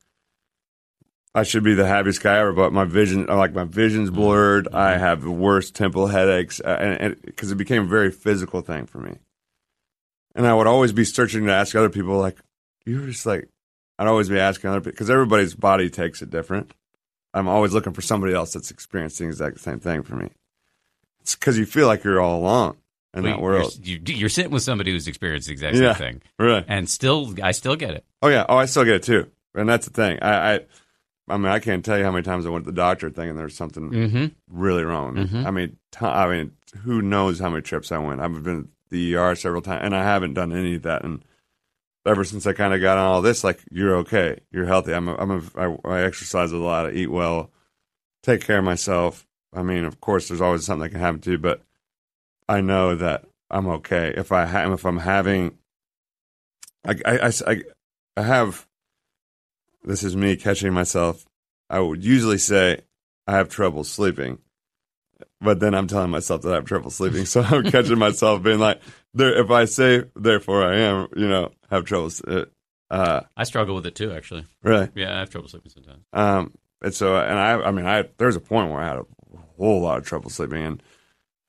I should be the happiest guy ever, but my vision, like my vision's blurred. I have the worst temple headaches, uh, and because it became a very physical thing for me. And I would always be searching to ask other people, like, you were just like, I'd always be asking other people because everybody's body takes it different. I'm always looking for somebody else that's experiencing the exact same thing for me. It's because you feel like you're all alone in Well, that you're- world. You're, you're sitting with somebody who's experienced the exact same Yeah. thing, Right. and still, I still get it. Oh yeah. Oh, I still get it too. And that's the thing. I, I, I mean, I can't tell you how many times I went to the doctor thinking there's something Mm-hmm. really wrong. Mhm. I mean, t- I mean, who knows how many trips I went? I've been to the ER several times, and I haven't done any of that. And ever since I kind of got on all this, like, you're okay, you're healthy. I'm, a, I'm, a, I, I exercise a lot, I eat well, take care of myself. I mean, of course, there's always something that can happen to you, but I know that I'm okay if I ha- if I'm having, I, I, I, I- I have. This is me catching myself. I would usually say I have trouble sleeping, but then I'm telling myself that I have trouble sleeping. So I'm catching myself being like, there. If I say therefore I am, you know, have trouble. Uh, uh, I struggle with it too, actually. really. Yeah, I have trouble sleeping sometimes. Um, and so, and I, I mean, I there's a point where I had a whole lot of trouble sleeping, and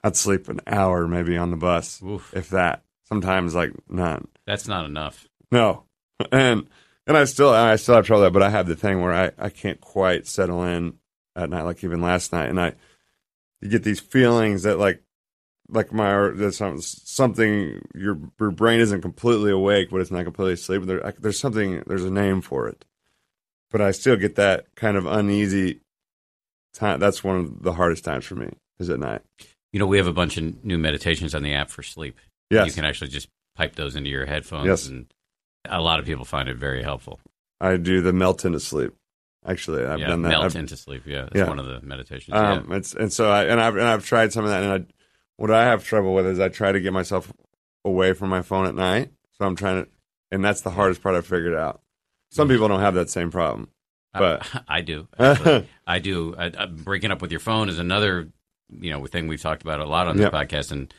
I'd sleep an hour maybe on the bus, Oof, if that. Sometimes like none. that's not enough. No, and and I still I still have trouble with that, but I have the thing where I I can't quite settle in at night, like even last night, and I you get these feelings that like like my there's some, something your your brain isn't completely awake, but it's not completely asleep. There, I, there's something there's a name for it, but I still get that kind of uneasy time. That's one of the hardest times for me is at night. You know, we have a bunch of new meditations on the app for sleep. Yes, You can actually just pipe those into your headphones, Yes. and a lot of people find it very helpful. I do the melt into sleep. Actually, I've yeah, done that. melt I've- into sleep. Yeah, that's Yeah. one of the meditations. Um, it's and so I and I've and I've tried some of that, and I what I have trouble with is I try to get myself away from my phone at night. So I'm trying to, and that's the hardest part I've figured out. Some people don't have that same problem. but- I, I do. I do. I, I, breaking up with your phone is another, you know, thing we've talked about a lot on this Yep. podcast, and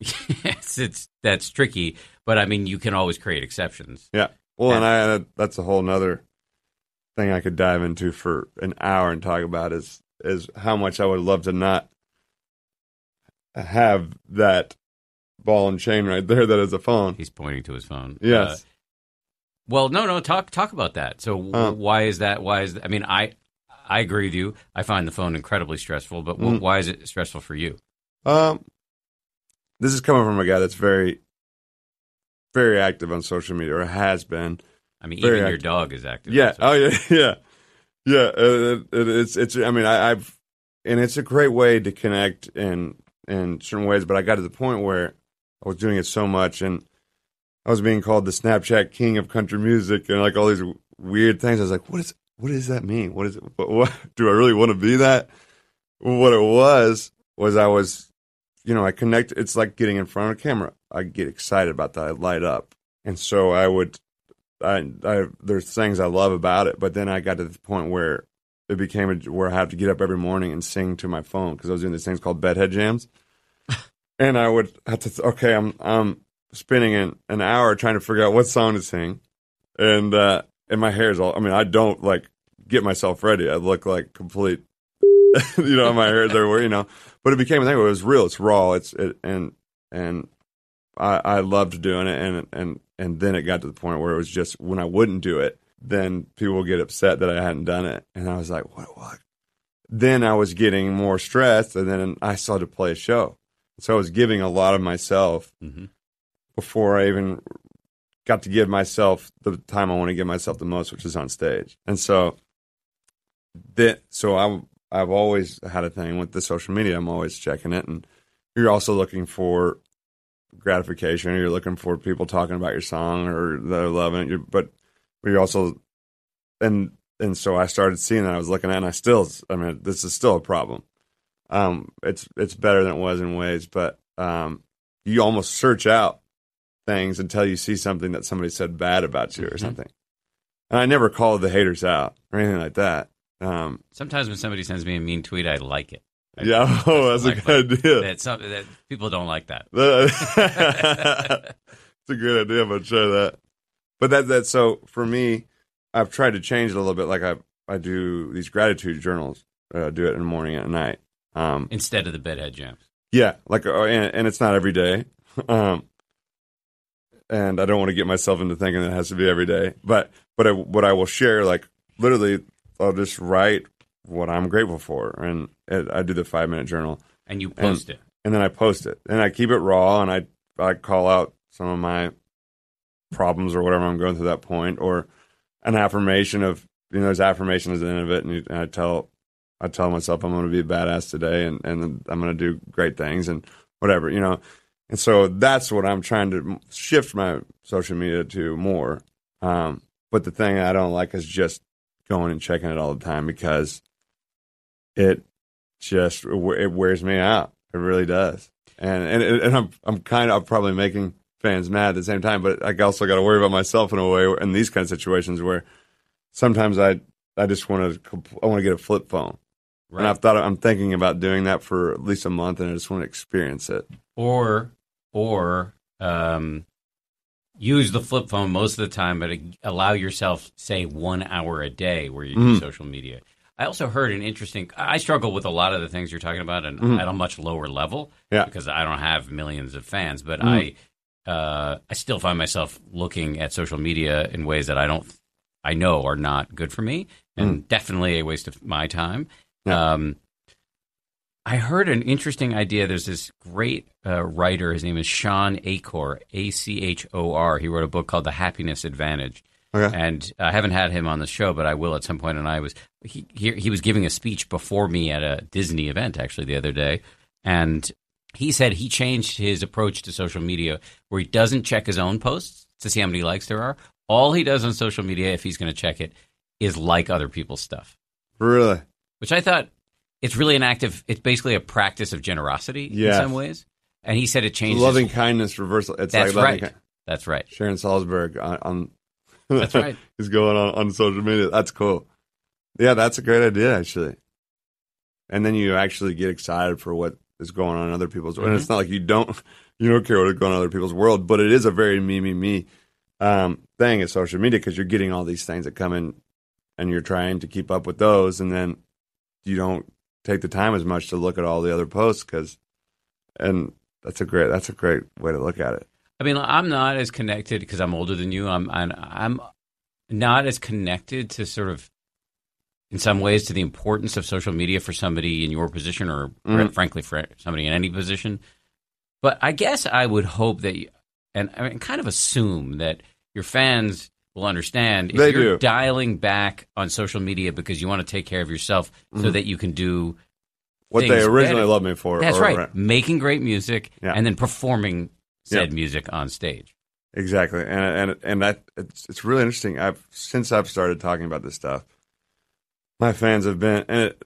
it's, it's that's tricky. But I mean, you can always create exceptions. Yeah. Well, and I that's a whole nother thing I could dive into for an hour and talk about is is how much I would love to not have that ball and chain right there that is a phone. He's pointing to his phone. Yes. Uh, well, no, no. Talk talk about that. So, w Um, why is that? Why is? that? I mean, I I agree with you. I find the phone incredibly stressful. But w Mm. why is it stressful for you? Um, this is coming from a guy that's very, very active on social media, or has been. I mean, even your dog is active. Yeah. Oh yeah. Yeah. Yeah. It, it, it's it's. I mean, I, I've and it's a great way to connect in in certain ways. But I got to the point where I was doing it so much, and I was being called the Snapchat king of country music, and like all these weird things. I was like, what is what does that mean? What is it? What, what do I really want to be that? What it was was I was, you know, I connect. It's like getting in front of a camera. I get excited about that. I light up, and so I would I, I there's things I love about it, but then I got to the point where it became a, where I have to get up every morning and sing to my phone because I was doing these things called bedhead jams, and I would have to okay, I'm I'm spending an, an hour trying to figure out what song to sing, and uh, and my hair's all I mean I don't like get myself ready. I look like complete, you know, my hair's everywhere, you know, but it became a thing it was real, it's raw, it's it and and I, I loved doing it, and and and then it got to the point where it was just when I wouldn't do it, then people would get upset that I hadn't done it, and I was like, what? what? then I was getting more stressed, and then I started to play a show. So I was giving a lot of myself Mhm. before I even got to give myself the time I want to give myself the most, which is on stage. And so that so I I've always had a thing with the social media. I'm always checking it, and you're also looking for gratification. You're looking for people talking about your song or they're loving it. You're, but you're also and and so I started seeing that I was looking at, and I still, I mean, this is still a problem. Um, it's it's better than it was in ways, but um, you almost search out things until you see something that somebody said bad about you or Mhm. something. And I never called the haters out or anything like that. Um, Sometimes when somebody sends me a mean tweet, I like it. I- yeah, oh, that's a like- good idea. That, some, that people don't like that. it's a good idea. I'm gonna try that. But that that so for me, I've tried to change it a little bit. Like I I do these gratitude journals. Uh, do it in the morning and at night. Um, Instead of the bedhead jams. yeah, like uh, and, and it's not every day. Um, and I don't want to get myself into thinking that it has to be every day. But but I, what I will share, like literally, I'll just write what I'm grateful for, and I do the five minute journal And you post it. and then I post it, and I keep it raw, and I I call out some of my problems or whatever I'm going through that point, or an affirmation of you know there's affirmation at the end of it, and, you, and I tell I tell myself I'm going to be a badass today, and and I'm going to do great things, and whatever you know, and so that's what I'm trying to shift my social media to more. Um, but the thing I don't like is just going and checking it all the time because it just it wears me out. It really does. And and and I'm I'm kind of probably making fans mad at the same time, but I also got to worry about myself in a way in these kind of situations where sometimes I I just want to I want to get a flip phone. And I've thought I'm thinking about doing that for at least a month, and I just want to experience it. or or um, use the flip phone most of the time, but allow yourself say one hour a day where you do Mhm. social media. I also heard an interesting. I struggle with a lot of the things you're talking about, and Mhm. at a much lower level, Yeah. because I don't have millions of fans. But Mhm. I, uh, I still find myself looking at social media in ways that I don't, I know are not good for me, and definitely a waste of my time. Mm. Yeah. Um, I heard an interesting idea. There's this great uh, writer. His name is Shawn Achor, A C H O R. He wrote a book called The Happiness Advantage. Okay. And I haven't had him on the show, but I will at some point. And I was he he, he was giving a speech before me at a Disney event actually the other day, and he said he changed his approach to social media where he doesn't check his own posts to see how many likes there are. All he does on social media, if he's going to check it, is like other people's stuff Really? which I thought it's really an active. It's basically a practice of generosity Yes. in some ways. And he said it changes. Loving kindness reversal. It's That's like right. ki- That's right. Sharon Salzberg on, on That's right. is going on on social media. That's cool. Yeah, that's a great idea actually. And then you actually get excited for what is going on in other people's. And Mm-hmm. it's not like you don't you don't care what is going on in other people's world, but it is a very me me me um, thing at social media because you're getting all these things that come in, and you're trying to keep up with those, and then you don't take the time as much to look at all the other posts because, and that's a great that's a great way to look at it. I mean, I'm not as connected because I'm older than you. I'm, I'm I'm not as connected to sort of, in some ways, to the importance of social media for somebody in your position, or Mhm. frankly, for somebody in any position. But I guess I would hope that, you, and I mean, kind of assume that your fans will understand if They you're do. dialing back on social media because you want to take care of yourself so Mhm. that you can do What they originally better. loved me for. that's or- right, making great music Yeah. and then performing said Yeah. music on stage. Exactly, and and and that it's it's really interesting. I've since I've started talking about this stuff, my fans have been, and it,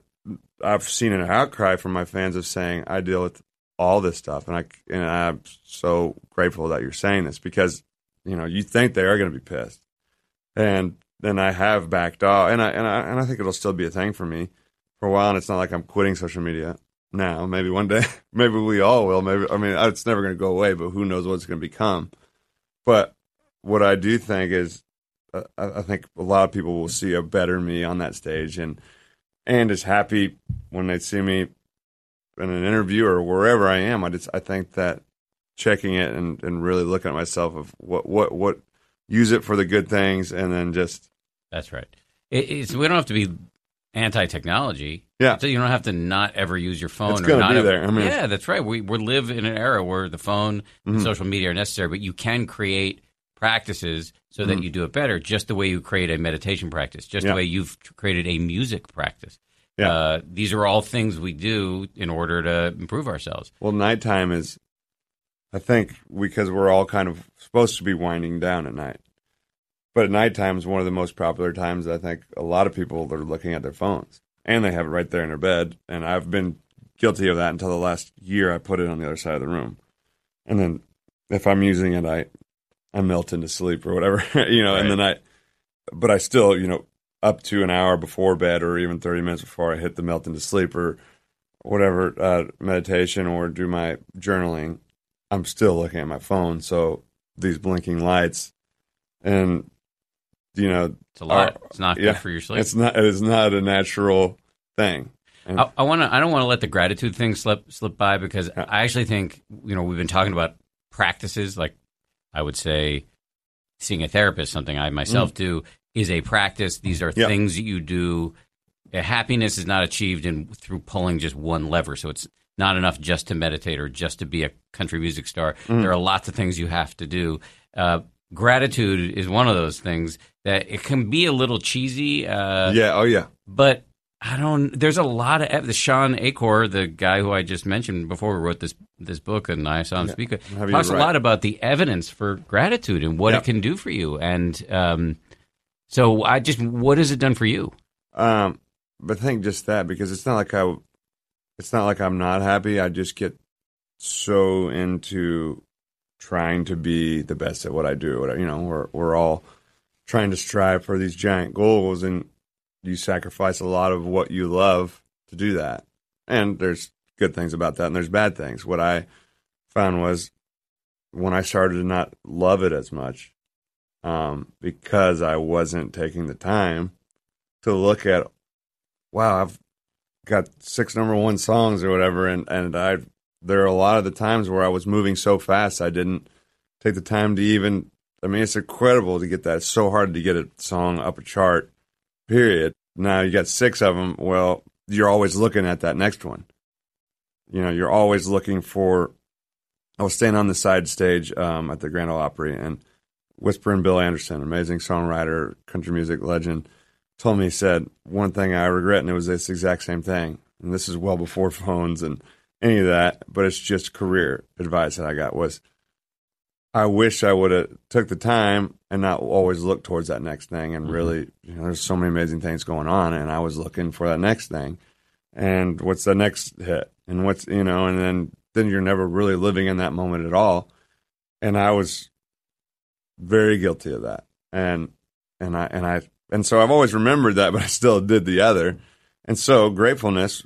I've seen an outcry from my fans of saying I deal with all this stuff, and I and I'm so grateful that you're saying this because you know you think they are going to be pissed, and then I have backed off, and I and I and I think it'll still be a thing for me for a while, and it's not like I'm quitting social media now. Maybe one day, maybe we all will. Maybe I mean it's never going to go away, but who knows what it's going to become. But what I do think is, uh, I I think a lot of people will see a better me on that stage, and and is happy when they see me in an interview or wherever I am. I just I think that checking it and, and really looking at myself of what what what use it for the good things, and then just That's right. It, it's we don't have to be anti-technology. Yeah. So you don't have to not ever use your phone. It's or not be ever- there. I mean- yeah, that's right. We we live in an era where the phone Mm-hmm. and social media are necessary, but you can create practices so that you do it better, just the way you create a meditation practice, just Mm-hmm. Yeah. the way you've created a music practice. Yeah. Uh, these are all things we do in order to improve ourselves. Well, nighttime is, I think, because we're all kind of supposed to be winding down at night. But at nighttime is one of the most popular times. I think a lot of people are looking at their phones, and they have it right there in their bed. And I've been guilty of that until the last year. I put it on the other side of the room, and then if I'm using it, I I melt into sleep or whatever, you know. And then I, but I still, you know, up to an hour before bed or even 30 minutes before I hit the melt into sleep or whatever uh, meditation or do my journaling, I'm still looking at my phone. So these blinking lights, and you know, It's a lot. It's not yeah, good for your sleep. it's not it is not a natural thing. And I, I want to. I don't want to let the gratitude thing slip slip by because I actually think you know we've been talking about practices. Like I would say, seeing a therapist, something I myself do, is a practice. These are Mm. Yeah. things that you do. Uh, Happiness is not achieved in through pulling just one lever. So it's not enough just to meditate or just to be a country music star. Mm. There are lots of things you have to do. Uh, gratitude is one of those things that it can be a little cheesy. Uh, yeah, oh yeah, but I don't. There's a lot of the Shawn Achor, the guy who I just mentioned before we wrote this this book, and I saw him speak. Have you Talks a lot about the evidence for gratitude and what Yeah. it can do for you. And um, so, I just what has it done for you? Um, but I think just that because it's not like I, it's not like I'm not happy. I just get so into trying to be the best at what I do. You know, we're we're all trying to strive for these giant goals, and you sacrifice a lot of what you love to do that. And there's good things about that, and there's bad things. What I found was when I started to not love it as much, um, because I wasn't taking the time to look at wow i've got six number one songs or whatever and and i there are a lot of the times where i was moving so fast i didn't take the time to even i mean it's incredible to get that. It's so hard to get a song up a chart period. Now you got six of them well you're always looking at that next one. You know you're always looking for i was staying on the side stage um, at the grand Ole opry and whispering bill anderson amazing songwriter country music legend told me he said one thing I regret, and it was this exact same thing. And this is well before phones and any of that, but it's just career advice that I got was I wish I would have took the time and not always look towards that next thing. And mm-hmm. really you know there's so many amazing things going on and I was looking for that next thing. And what's the next hit? And what's you know and then then you're never really living in that moment at all. And I was very guilty of that. And and I and I and so I've always remembered that, but I still did the other. And so gratefulness,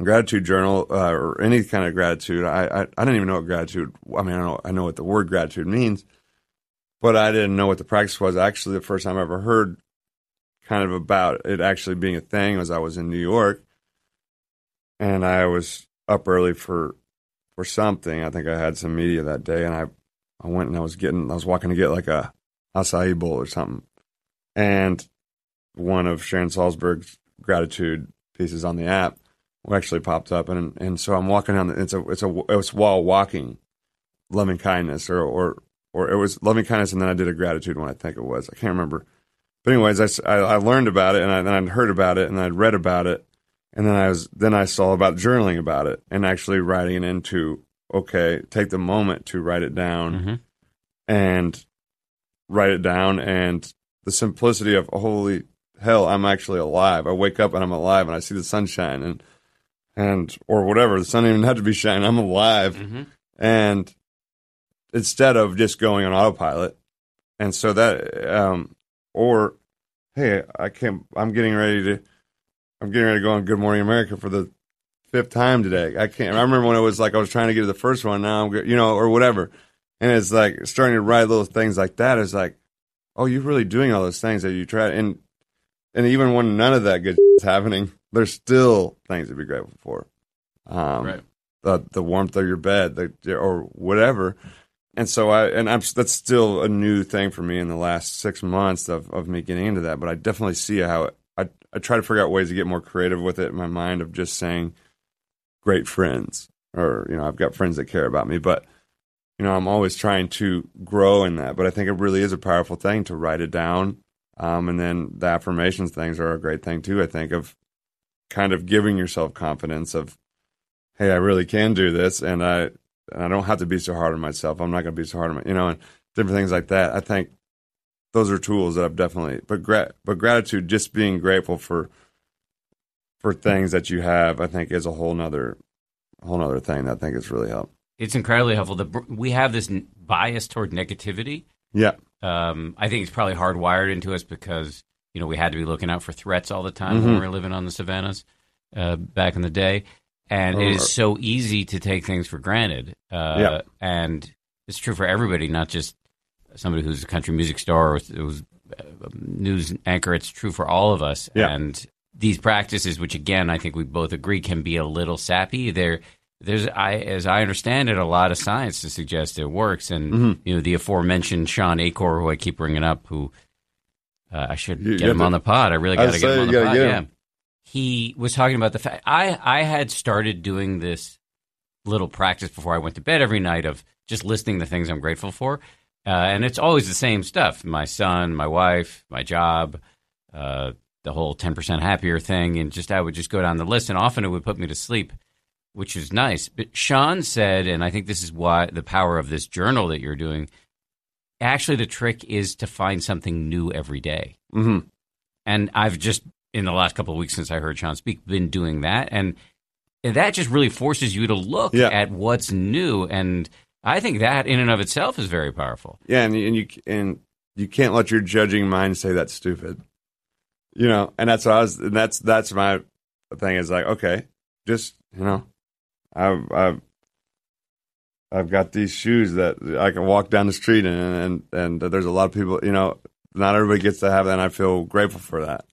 gratitude journal, uh, or any kind of gratitude. I, I I didn't even know what gratitude. I mean, I know I know what the word gratitude means, but I didn't know what the practice was. Actually, the first time I ever heard kind of about it actually being a thing was I was in New York, and I was up early for for something. I think I had some media that day, and I I went and I was getting I was walking to get like a acai bowl or something, and one of Sharon Salzberg's gratitude pieces on the app actually popped up, and and so I'm walking down. The, it's a it's a it's while walking, loving kindness or or or it was loving kindness, and then I did a gratitude one. I think it was. I can't remember. But anyways, I, I learned about it, and I, then I'd heard about it, and I'd read about it, and then I was then I saw about journaling about it, and actually writing it into okay, take the moment to write it down, Mhm. and write it down, and the simplicity of holy hell, I'm actually alive. I wake up and I'm alive, and I see the sunshine, and and or whatever. The sun didn't even have to be shining. I'm alive, Mhm. and instead of just going on autopilot, and so that um, or hey, I can't. I'm getting ready to. I'm getting ready to go on Good Morning America for the fifth time today. I can't. I remember when it was like I was trying to get to the first one. Now I'm, you know, or whatever. And it's like starting to write little things like that. Is like, oh, you're really doing all those things that you tried. And and even when none of that good is happening, there's still things to be grateful for. Um, Right. The the warmth of your bed, the, or whatever. And so I and I'm that's still a new thing for me in the last six months of of me getting into that. But I definitely see how it I I try to figure out ways to get more creative with it in my mind of just saying great friends or you know I've got friends that care about me, but you know I'm always trying to grow in that. But I think it really is a powerful thing to write it down, um, and then the affirmations things are a great thing too. I think of kind of giving yourself confidence of hey I really can do this, and I and I don't have to be so hard on myself. I'm not going to be so hard on my you know and different things like that. I think those are tools that I've definitely but gra- but gratitude just being grateful for for things that you have I think is a whole nother whole nother thing that I think has really helped. It's incredibly helpful. The, we have this bias toward negativity. Yeah. Um, I think it's probably hardwired into us because you know we had to be looking out for threats all the time mm-hmm. when we were living on the savannas uh, back in the day, and it is so easy to take things for granted. Uh, yeah. And it's true for everybody, not just somebody who's a country music star or who's a news anchor. It's true for all of us. Yeah. And these practices, which again I think we both agree can be a little sappy, there there's I as I understand it, a lot of science to suggest it works. And mm-hmm. you know the aforementioned Shawn Achor, who I keep bringing up, who uh, I should you, get him to, on the pod. I really got to get him on the pod. Yeah. He was talking about the fact I I had started doing this little practice before I went to bed every night of just listing the things I'm grateful for. Uh, and it's always the same stuff my son, my wife, my job, uh, the whole 10% happier thing. And just I would just go down the list, and often it would put me to sleep, which is nice. But Shawn said, and I think this is why the power of this journal that you're doing actually, the trick is to find something new every day. Mm-hmm. And I've just, in the last couple of weeks since I heard Shawn speak, been doing that. And that just really forces you to look yeah. at what's new and I think that in and of itself is very powerful. Yeah, and, and you and you can't let your judging mind say that's stupid. You know, and that's what I was. And that's that's my thing. Is like, okay, just you know, I've I've I've got these shoes that I can walk down the street and and, and there's a lot of people. You know, not everybody gets to have that, and I feel grateful for that.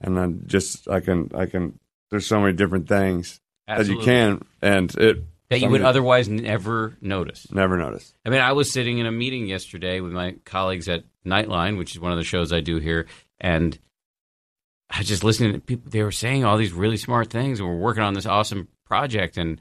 And then just I can I can. There's so many different things Absolutely. that you can, and it that you would otherwise never notice. Never notice. I mean, I was sitting in a meeting yesterday with my colleagues at Nightline, which is one of the shows I do here, and I just listening to people. They were saying all these really smart things, and we're working on this awesome project. And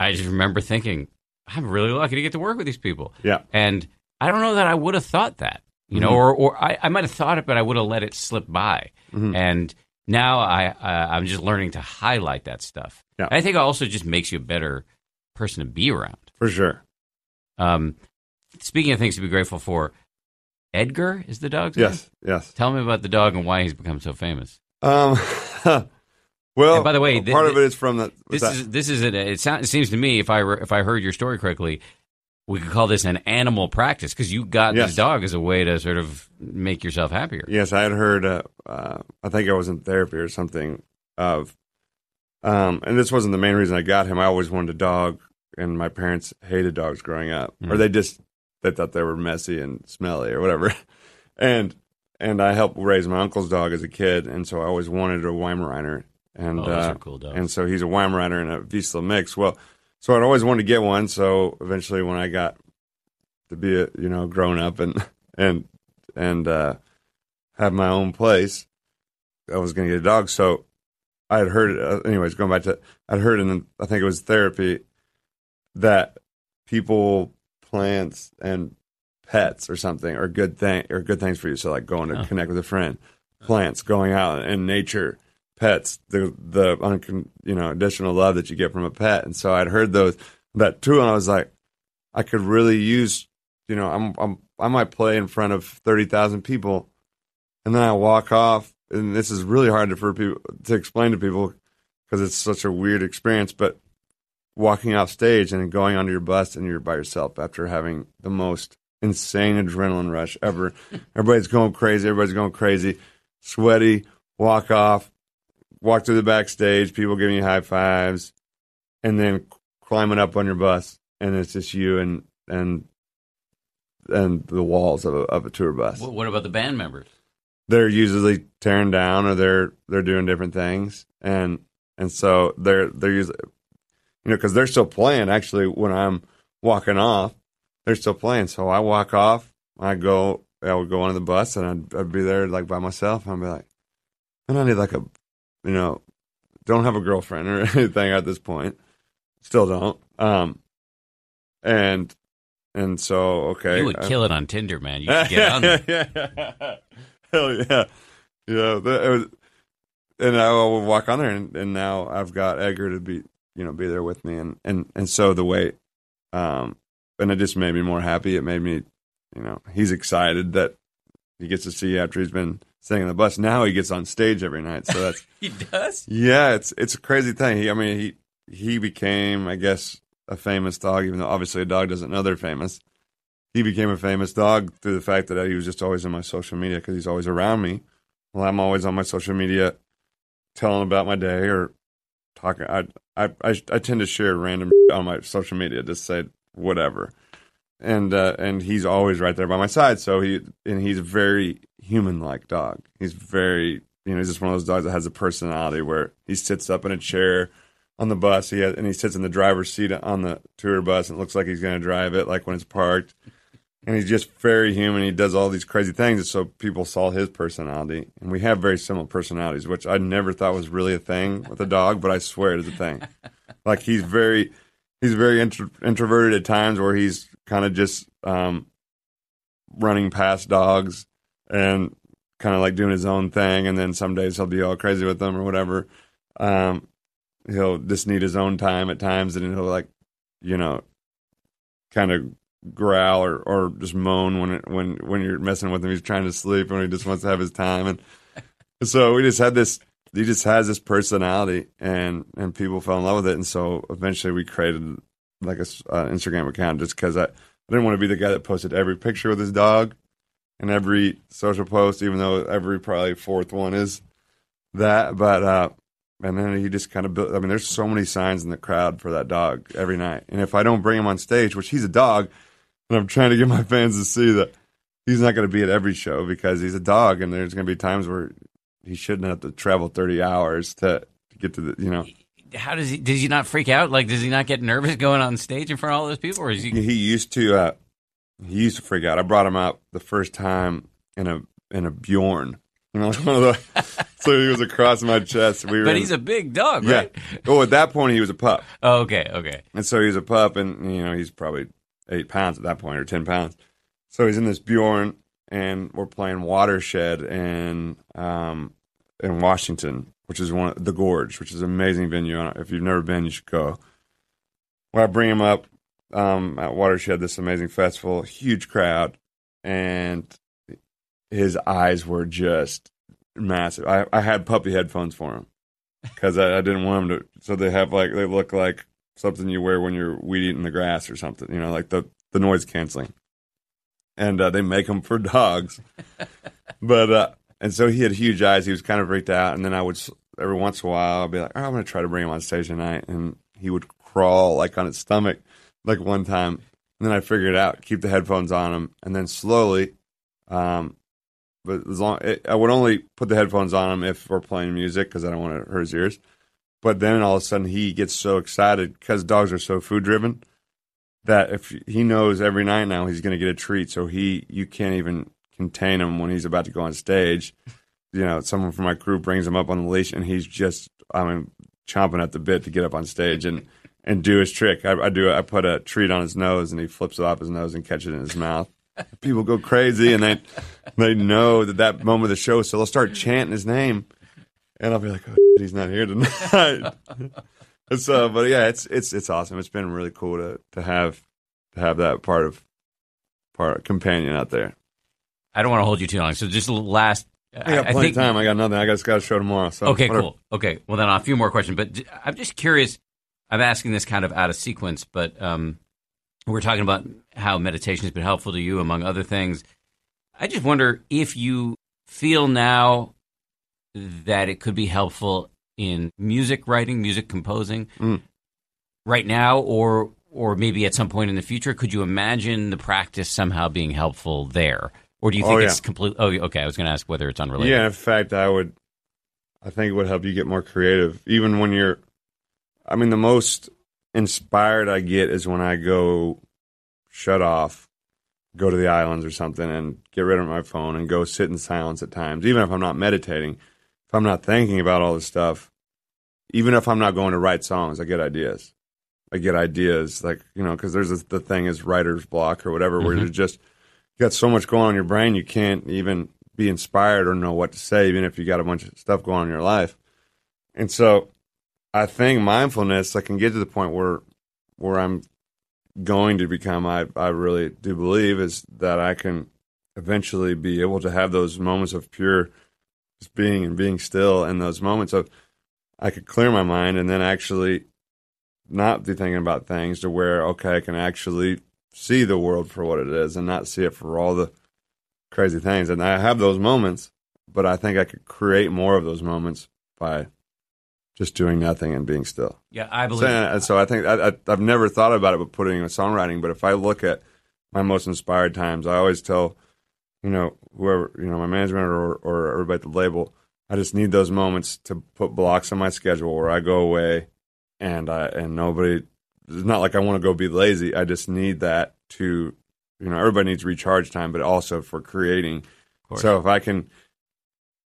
I just remember thinking, I'm really lucky to get to work with these people. Yeah. And I don't know that I would have thought that, you mm-hmm. know, or or I, I might have thought it, but I would have let it slip by. Mm-hmm. And now I uh, I'm just learning to highlight that stuff. Yeah. I think it also just makes you a better person to be around. For sure. Um, speaking of things to be grateful for, Edgar is the dog's yes, name? Yes, Tell me about the dog and why he's become so famous. Um, well, and by the way, th- part th- of it is from the. This that? is this is it. Sounds, it seems to me if I re, if I heard your story correctly, we could call this an animal practice because you got yes. this dog as a way to sort of make yourself happier. Yes, I had heard. Uh, uh, I think I was in therapy or something of um, and this wasn't the main reason I got him. I always wanted a dog, and my parents hated dogs growing up, mm. or they just they thought they were messy and smelly or whatever. and and I helped raise my uncle's dog as a kid, and so I always wanted a Weimaraner. And oh, uh, cool. And so he's a Weimaraner and a Vizsla mix. Well, so I'd always wanted to get one. So eventually, when I got to be a you know grown up and and and uh, have my own place, I was going to get a dog. So I had heard, uh, anyways, going back to, I'd heard in, I think it was therapy, that people, plants, and pets or something are good thing or good things for you. So like going to connect with a friend, plants, going out in nature, pets, the the uncon, you know additional love that you get from a pet. And so I'd heard those that too, and I was like, I could really use, you know, I'm, I'm I might play in front of thirty thousand people, and then I walk off and this is really hard for people to explain to people because it's such a weird experience. But walking off stage and going onto your bus and you're by yourself after having the most insane adrenaline rush ever. everybody's going crazy. Everybody's going crazy. Sweaty. Walk off. Walk through the backstage. People giving you high fives, and then climbing up on your bus, and it's just you and and and the walls of a, of a tour bus. What about the band members? they're usually tearing down or they're they're doing different things and and so they're they're usually you know because they're still playing actually when i'm walking off they're still playing so i walk off i go i would go on the bus and I'd, I'd be there like by myself and i'd be like and I need like a, you know, don't have a girlfriend or anything at this point. Still don't. Um, and and so okay, You would I- kill it on Tinder, man. You should get on there. yeah. Hell yeah. Yeah. That, it was, and I would walk on there, and, and now I've got Edgar to be, you know, be there with me, and and and so the way, um, and it just made me more happy. It made me, you know, he's excited that he gets to see after he's been sitting on the bus. Now he gets on stage every night, so that's He does. yeah, it's it's a crazy thing. He, I mean, he he became, I guess, a famous dog, even though obviously a dog doesn't know they're famous. He became a famous dog through the fact that uh, he was just always in my social media because he's always around me. Well, I'm always on my social media, telling about my day or talking. I I I, I tend to share random on my social media, just say whatever, and uh, and he's always right there by my side. So he and he's a very human like dog. He's very you know he's just one of those dogs that has a personality where he sits up in a chair on the bus. He has, and he sits in the driver's seat on the tour bus and looks like he's going to drive it, like when it's parked. And he's just very human. He does all these crazy things, and so people saw his personality. And we have very similar personalities, which I never thought was really a thing with a dog, but I swear it is a thing. like he's very, he's very intro, introverted at times, where he's kind of just um, running past dogs and kind of like doing his own thing. And then some days he'll be all crazy with them or whatever. Um, he'll just need his own time at times, and he'll like, you know, kind of growl or, or just moan when it, when when you're messing with him. He's trying to sleep and he just wants to have his time. And so we just had this. He just has this personality, and and people fell in love with it. And so eventually we created like a uh, Instagram account just because I, I didn't want to be the guy that posted every picture with his dog and every social post, even though every probably fourth one is that. But uh, and then he just kind of built. I mean, there's so many signs in the crowd for that dog every night. And if I don't bring him on stage, which he's a dog, and I'm trying to get my fans to see that he's not going to be at every show because he's a dog, and there's going to be times where he shouldn't have to travel 30 hours to, to get to the, you know. How does he? Does he not freak out? Like, does he not get nervous going on stage in front of all those people, or is he? He used to, uh, he used to freak out. I brought him out the first time in a in a Bjorn. You know, one of the, so he was across my chest. We were, But in- he's a big dog, yeah. right? Oh, at that point he was a pup. Oh, okay, okay. And so he's a pup, and you know he's probably eight pounds at that point, or ten pounds. So he's in this Bjorn, and we're playing Watershed in um, in Washington, which is one of the Gorge, which is an amazing venue. If you've never been, you should go. Well, I bring him up um, at Watershed, this amazing festival, huge crowd, and his eyes were just massive. I, I had puppy headphones for him because I, I didn't want him to. So they have like they look like something you wear when you're weed eating the grass or something. You know, like the the noise canceling. And uh, they make them for dogs, but uh, and so he had huge eyes. He was kind of freaked out. And then I would every once in a while I'd be like, oh, I'm going to try to bring him on stage tonight, and he would crawl like on his stomach, like one time. And then I figured it out, keep the headphones on him, and then slowly, um, but as long it, I would only put the headphones on him if we're playing music because I don't want to hurt his ears. But then all of a sudden he gets so excited because dogs are so food driven that if he knows every night now he's going to get a treat, so he you can't even contain him when he's about to go on stage. You know, someone from my crew brings him up on the leash, and he's just I mean chomping at the bit to get up on stage and and do his trick. I, I do I put a treat on his nose, and he flips it off his nose and catches it in his mouth. People go crazy, and they they know that that moment of the show, so they'll start chanting his name, and I'll be like, oh, shit, he's not here tonight. so, but yeah, it's it's it's awesome. It's been really cool to to have to have that part of part companion out there. I don't want to hold you too long. So just last. I got plenty of time. I got nothing. I just got a show tomorrow. So Okay, whatever. cool. Okay, well then a few more questions, but I'm just curious. I'm asking this kind of out of sequence, but um, we're talking about how meditation has been helpful to you, among other things. I just wonder if you feel now that it could be helpful in music writing, music composing, Mm. right now, or or maybe at some point in the future. Could you imagine the practice somehow being helpful there, or do you Oh, think yeah. it's complete? Oh, okay. I was going to ask whether it's unrelated. Yeah, in fact, I would. I think it would help you get more creative, even when you're. I mean, the most inspired I get is when I go shut off, go to the islands or something, and get rid of my phone and go sit in silence at times. Even if I'm not meditating, if I'm not thinking about all this stuff, even if I'm not going to write songs, I get ideas. I get ideas like you know because there's this, the thing is writer's block or whatever where Mhm. you just got so much going on in your brain you can't even be inspired or know what to say even if you got a bunch of stuff going on in your life. And so I think mindfulness I can get to the point where where I'm going to become I I really do believe is that I can eventually be able to have those moments of pure just being and being still and those moments of I could clear my mind and then actually not be thinking about things to where okay I can actually see the world for what it is and not see it for all the crazy things and I have those moments but I think I could create more of those moments by just doing nothing and being still. Yeah, I So, believe. and so I think I, I, I've never thought about it, but putting in songwriting. But if I look at my most inspired times, I always tell, you know, whoever, you know, my management or, or everybody at the label, I just need those moments to put blocks on my schedule where I go away and I, and nobody, it's not like I want to go be lazy. I just need that to, you know, everybody needs recharge time, but also for creating. So if I can,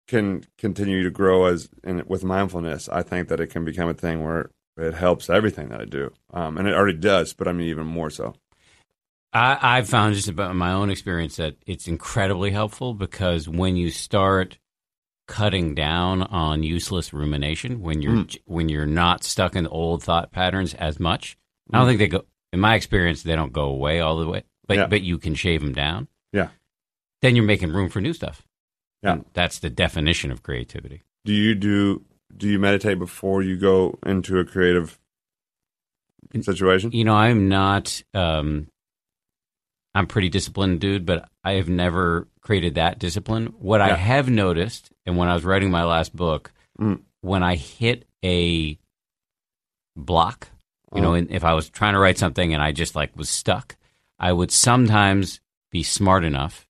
can continue to grow as in with mindfulness, I think that it can become a thing where it helps everything that I do, um, and it already does. But I mean, even more so. I, I've found just about my own experience that it's incredibly helpful because when you start cutting down on useless rumination, when you're Mm. when you're not stuck in old thought patterns as much, I don't think they go. In my experience, they don't go away all the way, but Yeah. but you can shave them down. Yeah. Then you're making room for new stuff. Yeah. And that's the definition of creativity. Do you do do you meditate before you go into a creative situation? You know, I'm not. Um, I'm pretty disciplined, dude, but I have never created that discipline. What I have noticed, and when I was writing my last book, Mm. when I hit a block, you know, Uh-huh. and if I was trying to write something and I just like was stuck, I would sometimes be smart enough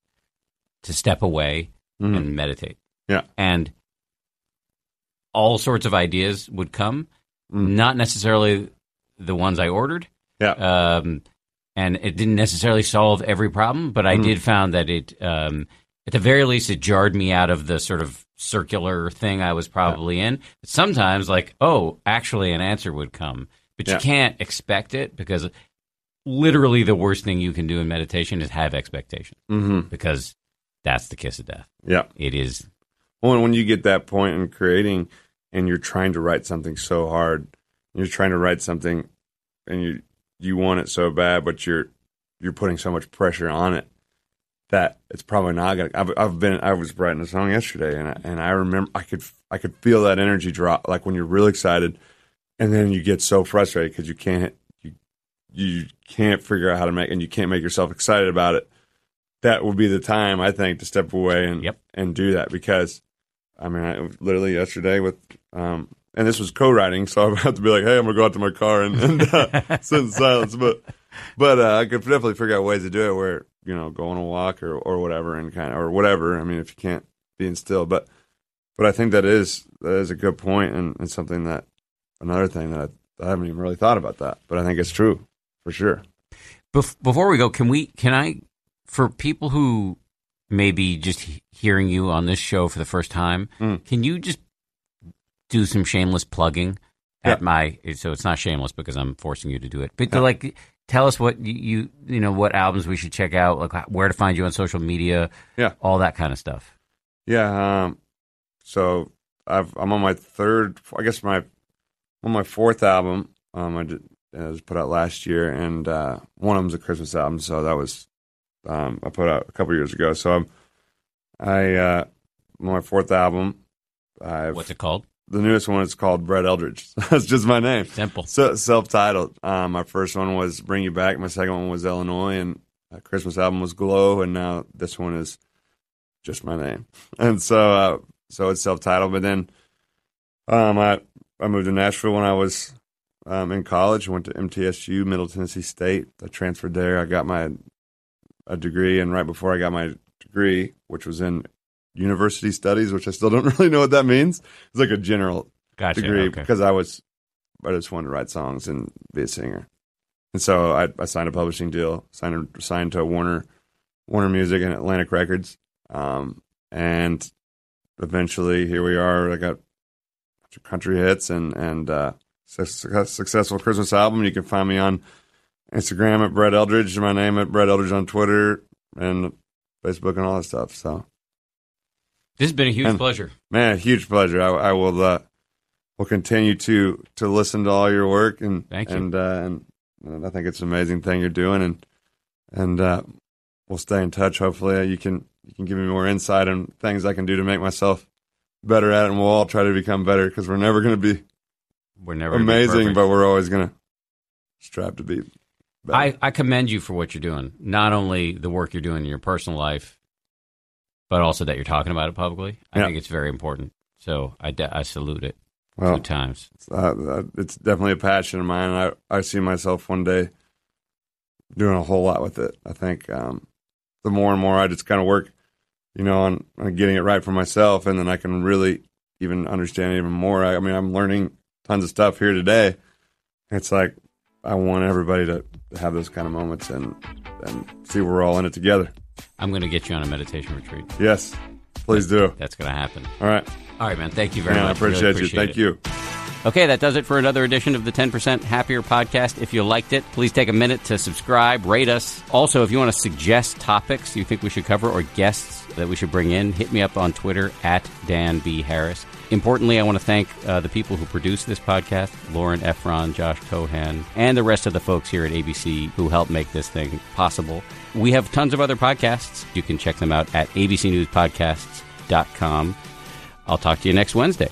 to step away Mhm. and meditate. Yeah. And all sorts of ideas would come, Mm. not necessarily the ones I ordered. Yeah. Um, and it didn't necessarily solve every problem, but I Mm. did found that it, um, at the very least, it jarred me out of the sort of circular thing I was probably in. But sometimes, like, oh, actually, an answer would come, but Yeah. you can't expect it because literally the worst thing you can do in meditation is have expectations hmm because that's the kiss of death. Yeah. It is. Well, and when you get that point in creating, and you're trying to write something so hard, you're trying to write something, and you you want it so bad, but you're you're putting so much pressure on it that it's probably not gonna. I've, I've been. I was writing a song yesterday, and I, and I remember I could I could feel that energy drop, like when you're really excited, and then you get so frustrated because you can't you you can't figure out how to make, and you can't make yourself excited about it. That would be the time I think to step away and Yep. and do that because I mean, I, literally yesterday with, um, and this was co-writing, so I have to be like, hey, I'm gonna go out to my car and, and uh, sit in silence. But, but uh, I could definitely figure out ways to do it where you know, go on a walk or or whatever, and kind of or whatever. I mean, if you can't being still, but but I think that is that is a good point and, and something that another thing that I, I haven't even really thought about that, but I think it's true for sure. Bef- before we go, can we? Can I? For people who may be just he- hearing you on this show for the first time, Mm. can you just do some shameless plugging at my? So it's not shameless because I'm forcing you to do it, but Yeah. like tell us what you, you you know what albums we should check out, like where to find you on social media, Yeah. all that kind of stuff. Yeah. Um, so I've, I'm on my third, I guess my, on my fourth album. Um, I did, it was put out last year, and uh, one of them's a Christmas album. So that was, um, I put out a couple years ago. So I'm, I, uh, my fourth album. I've, What's it called? the newest one is called Brett Eldredge. That's just my name. Simple. So self-titled. Um, my first one was "Bring You Back." My second one was Illinois, and my Christmas album was "Glow," and now this one is just my name. And so, uh, so it's self-titled. But then, um, I I moved to Nashville when I was um, in college. Went to MTSU, Middle Tennessee State. I transferred there. I got my a degree, and right before I got my degree, which was in university studies, which I still don't really know what that means. It's like a general Gotcha. degree okay. because I was I just wanted to write songs and be a singer, and so I, I signed a publishing deal, signed signed to Warner Warner Music and Atlantic Records, um, and eventually here we are. I got country hits and and uh, successful Christmas album. You can find me on Instagram at Brett Eldredge, my name at Brett Eldredge on Twitter and Facebook and all that stuff. So this has been a huge and, pleasure, man. A huge pleasure. I, I will uh, will continue to to listen to all your work and Thank you. and uh, and, and I think it's an amazing thing you're doing and and uh, we'll stay in touch. Hopefully, you can you can give me more insight on things I can do to make myself better at it, and we'll all try to become better because we're never going to be we're never amazing, but we're always going to strive to be. Better. I, I commend you for what you're doing. Not only the work you're doing in your personal life, but also that you're talking about it publicly. I Yeah. think it's very important. So I, de- I salute it Well, two times. uh, uh, it's definitely a passion of mine. and I I see myself one day doing a whole lot with it. I think um, the more and more I just kind of work, you know, on, on getting it right for myself, and then I can really even understand it even more. I, I mean, I'm learning tons of stuff here today. It's like I want everybody to have those kind of moments and and see we're all in it together. I'm going to get you on a meditation retreat. Yes, please do. That's going to happen. All right, All right, man. Thank you very much. I much. Really appreciate you. Thank you. Okay, that does it for another edition of the 10% Happier podcast. If you liked it, please take a minute to subscribe, rate us. Also, if you want to suggest topics you think we should cover or guests that we should bring in, hit me up on Twitter at Dan B. Harris. Importantly, I want to thank uh, the people who produce this podcast Lauren Efron, Josh Cohan, and the rest of the folks here at ABC who help make this thing possible. We have tons of other podcasts. You can check them out at abcnewspodcasts.com. I'll talk to you next Wednesday.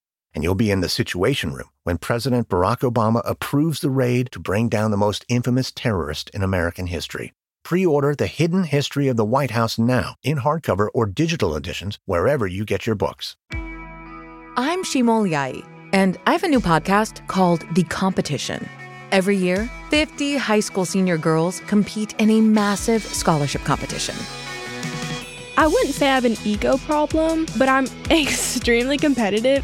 And you'll be in the Situation Room when President Barack Obama approves the raid to bring down the most infamous terrorist in American history. Pre order The Hidden History of the White House now in hardcover or digital editions wherever you get your books. I'm Shimol Yai, and I have a new podcast called The Competition. Every year, 50 high school senior girls compete in a massive scholarship competition. I wouldn't say I have an ego problem, but I'm extremely competitive.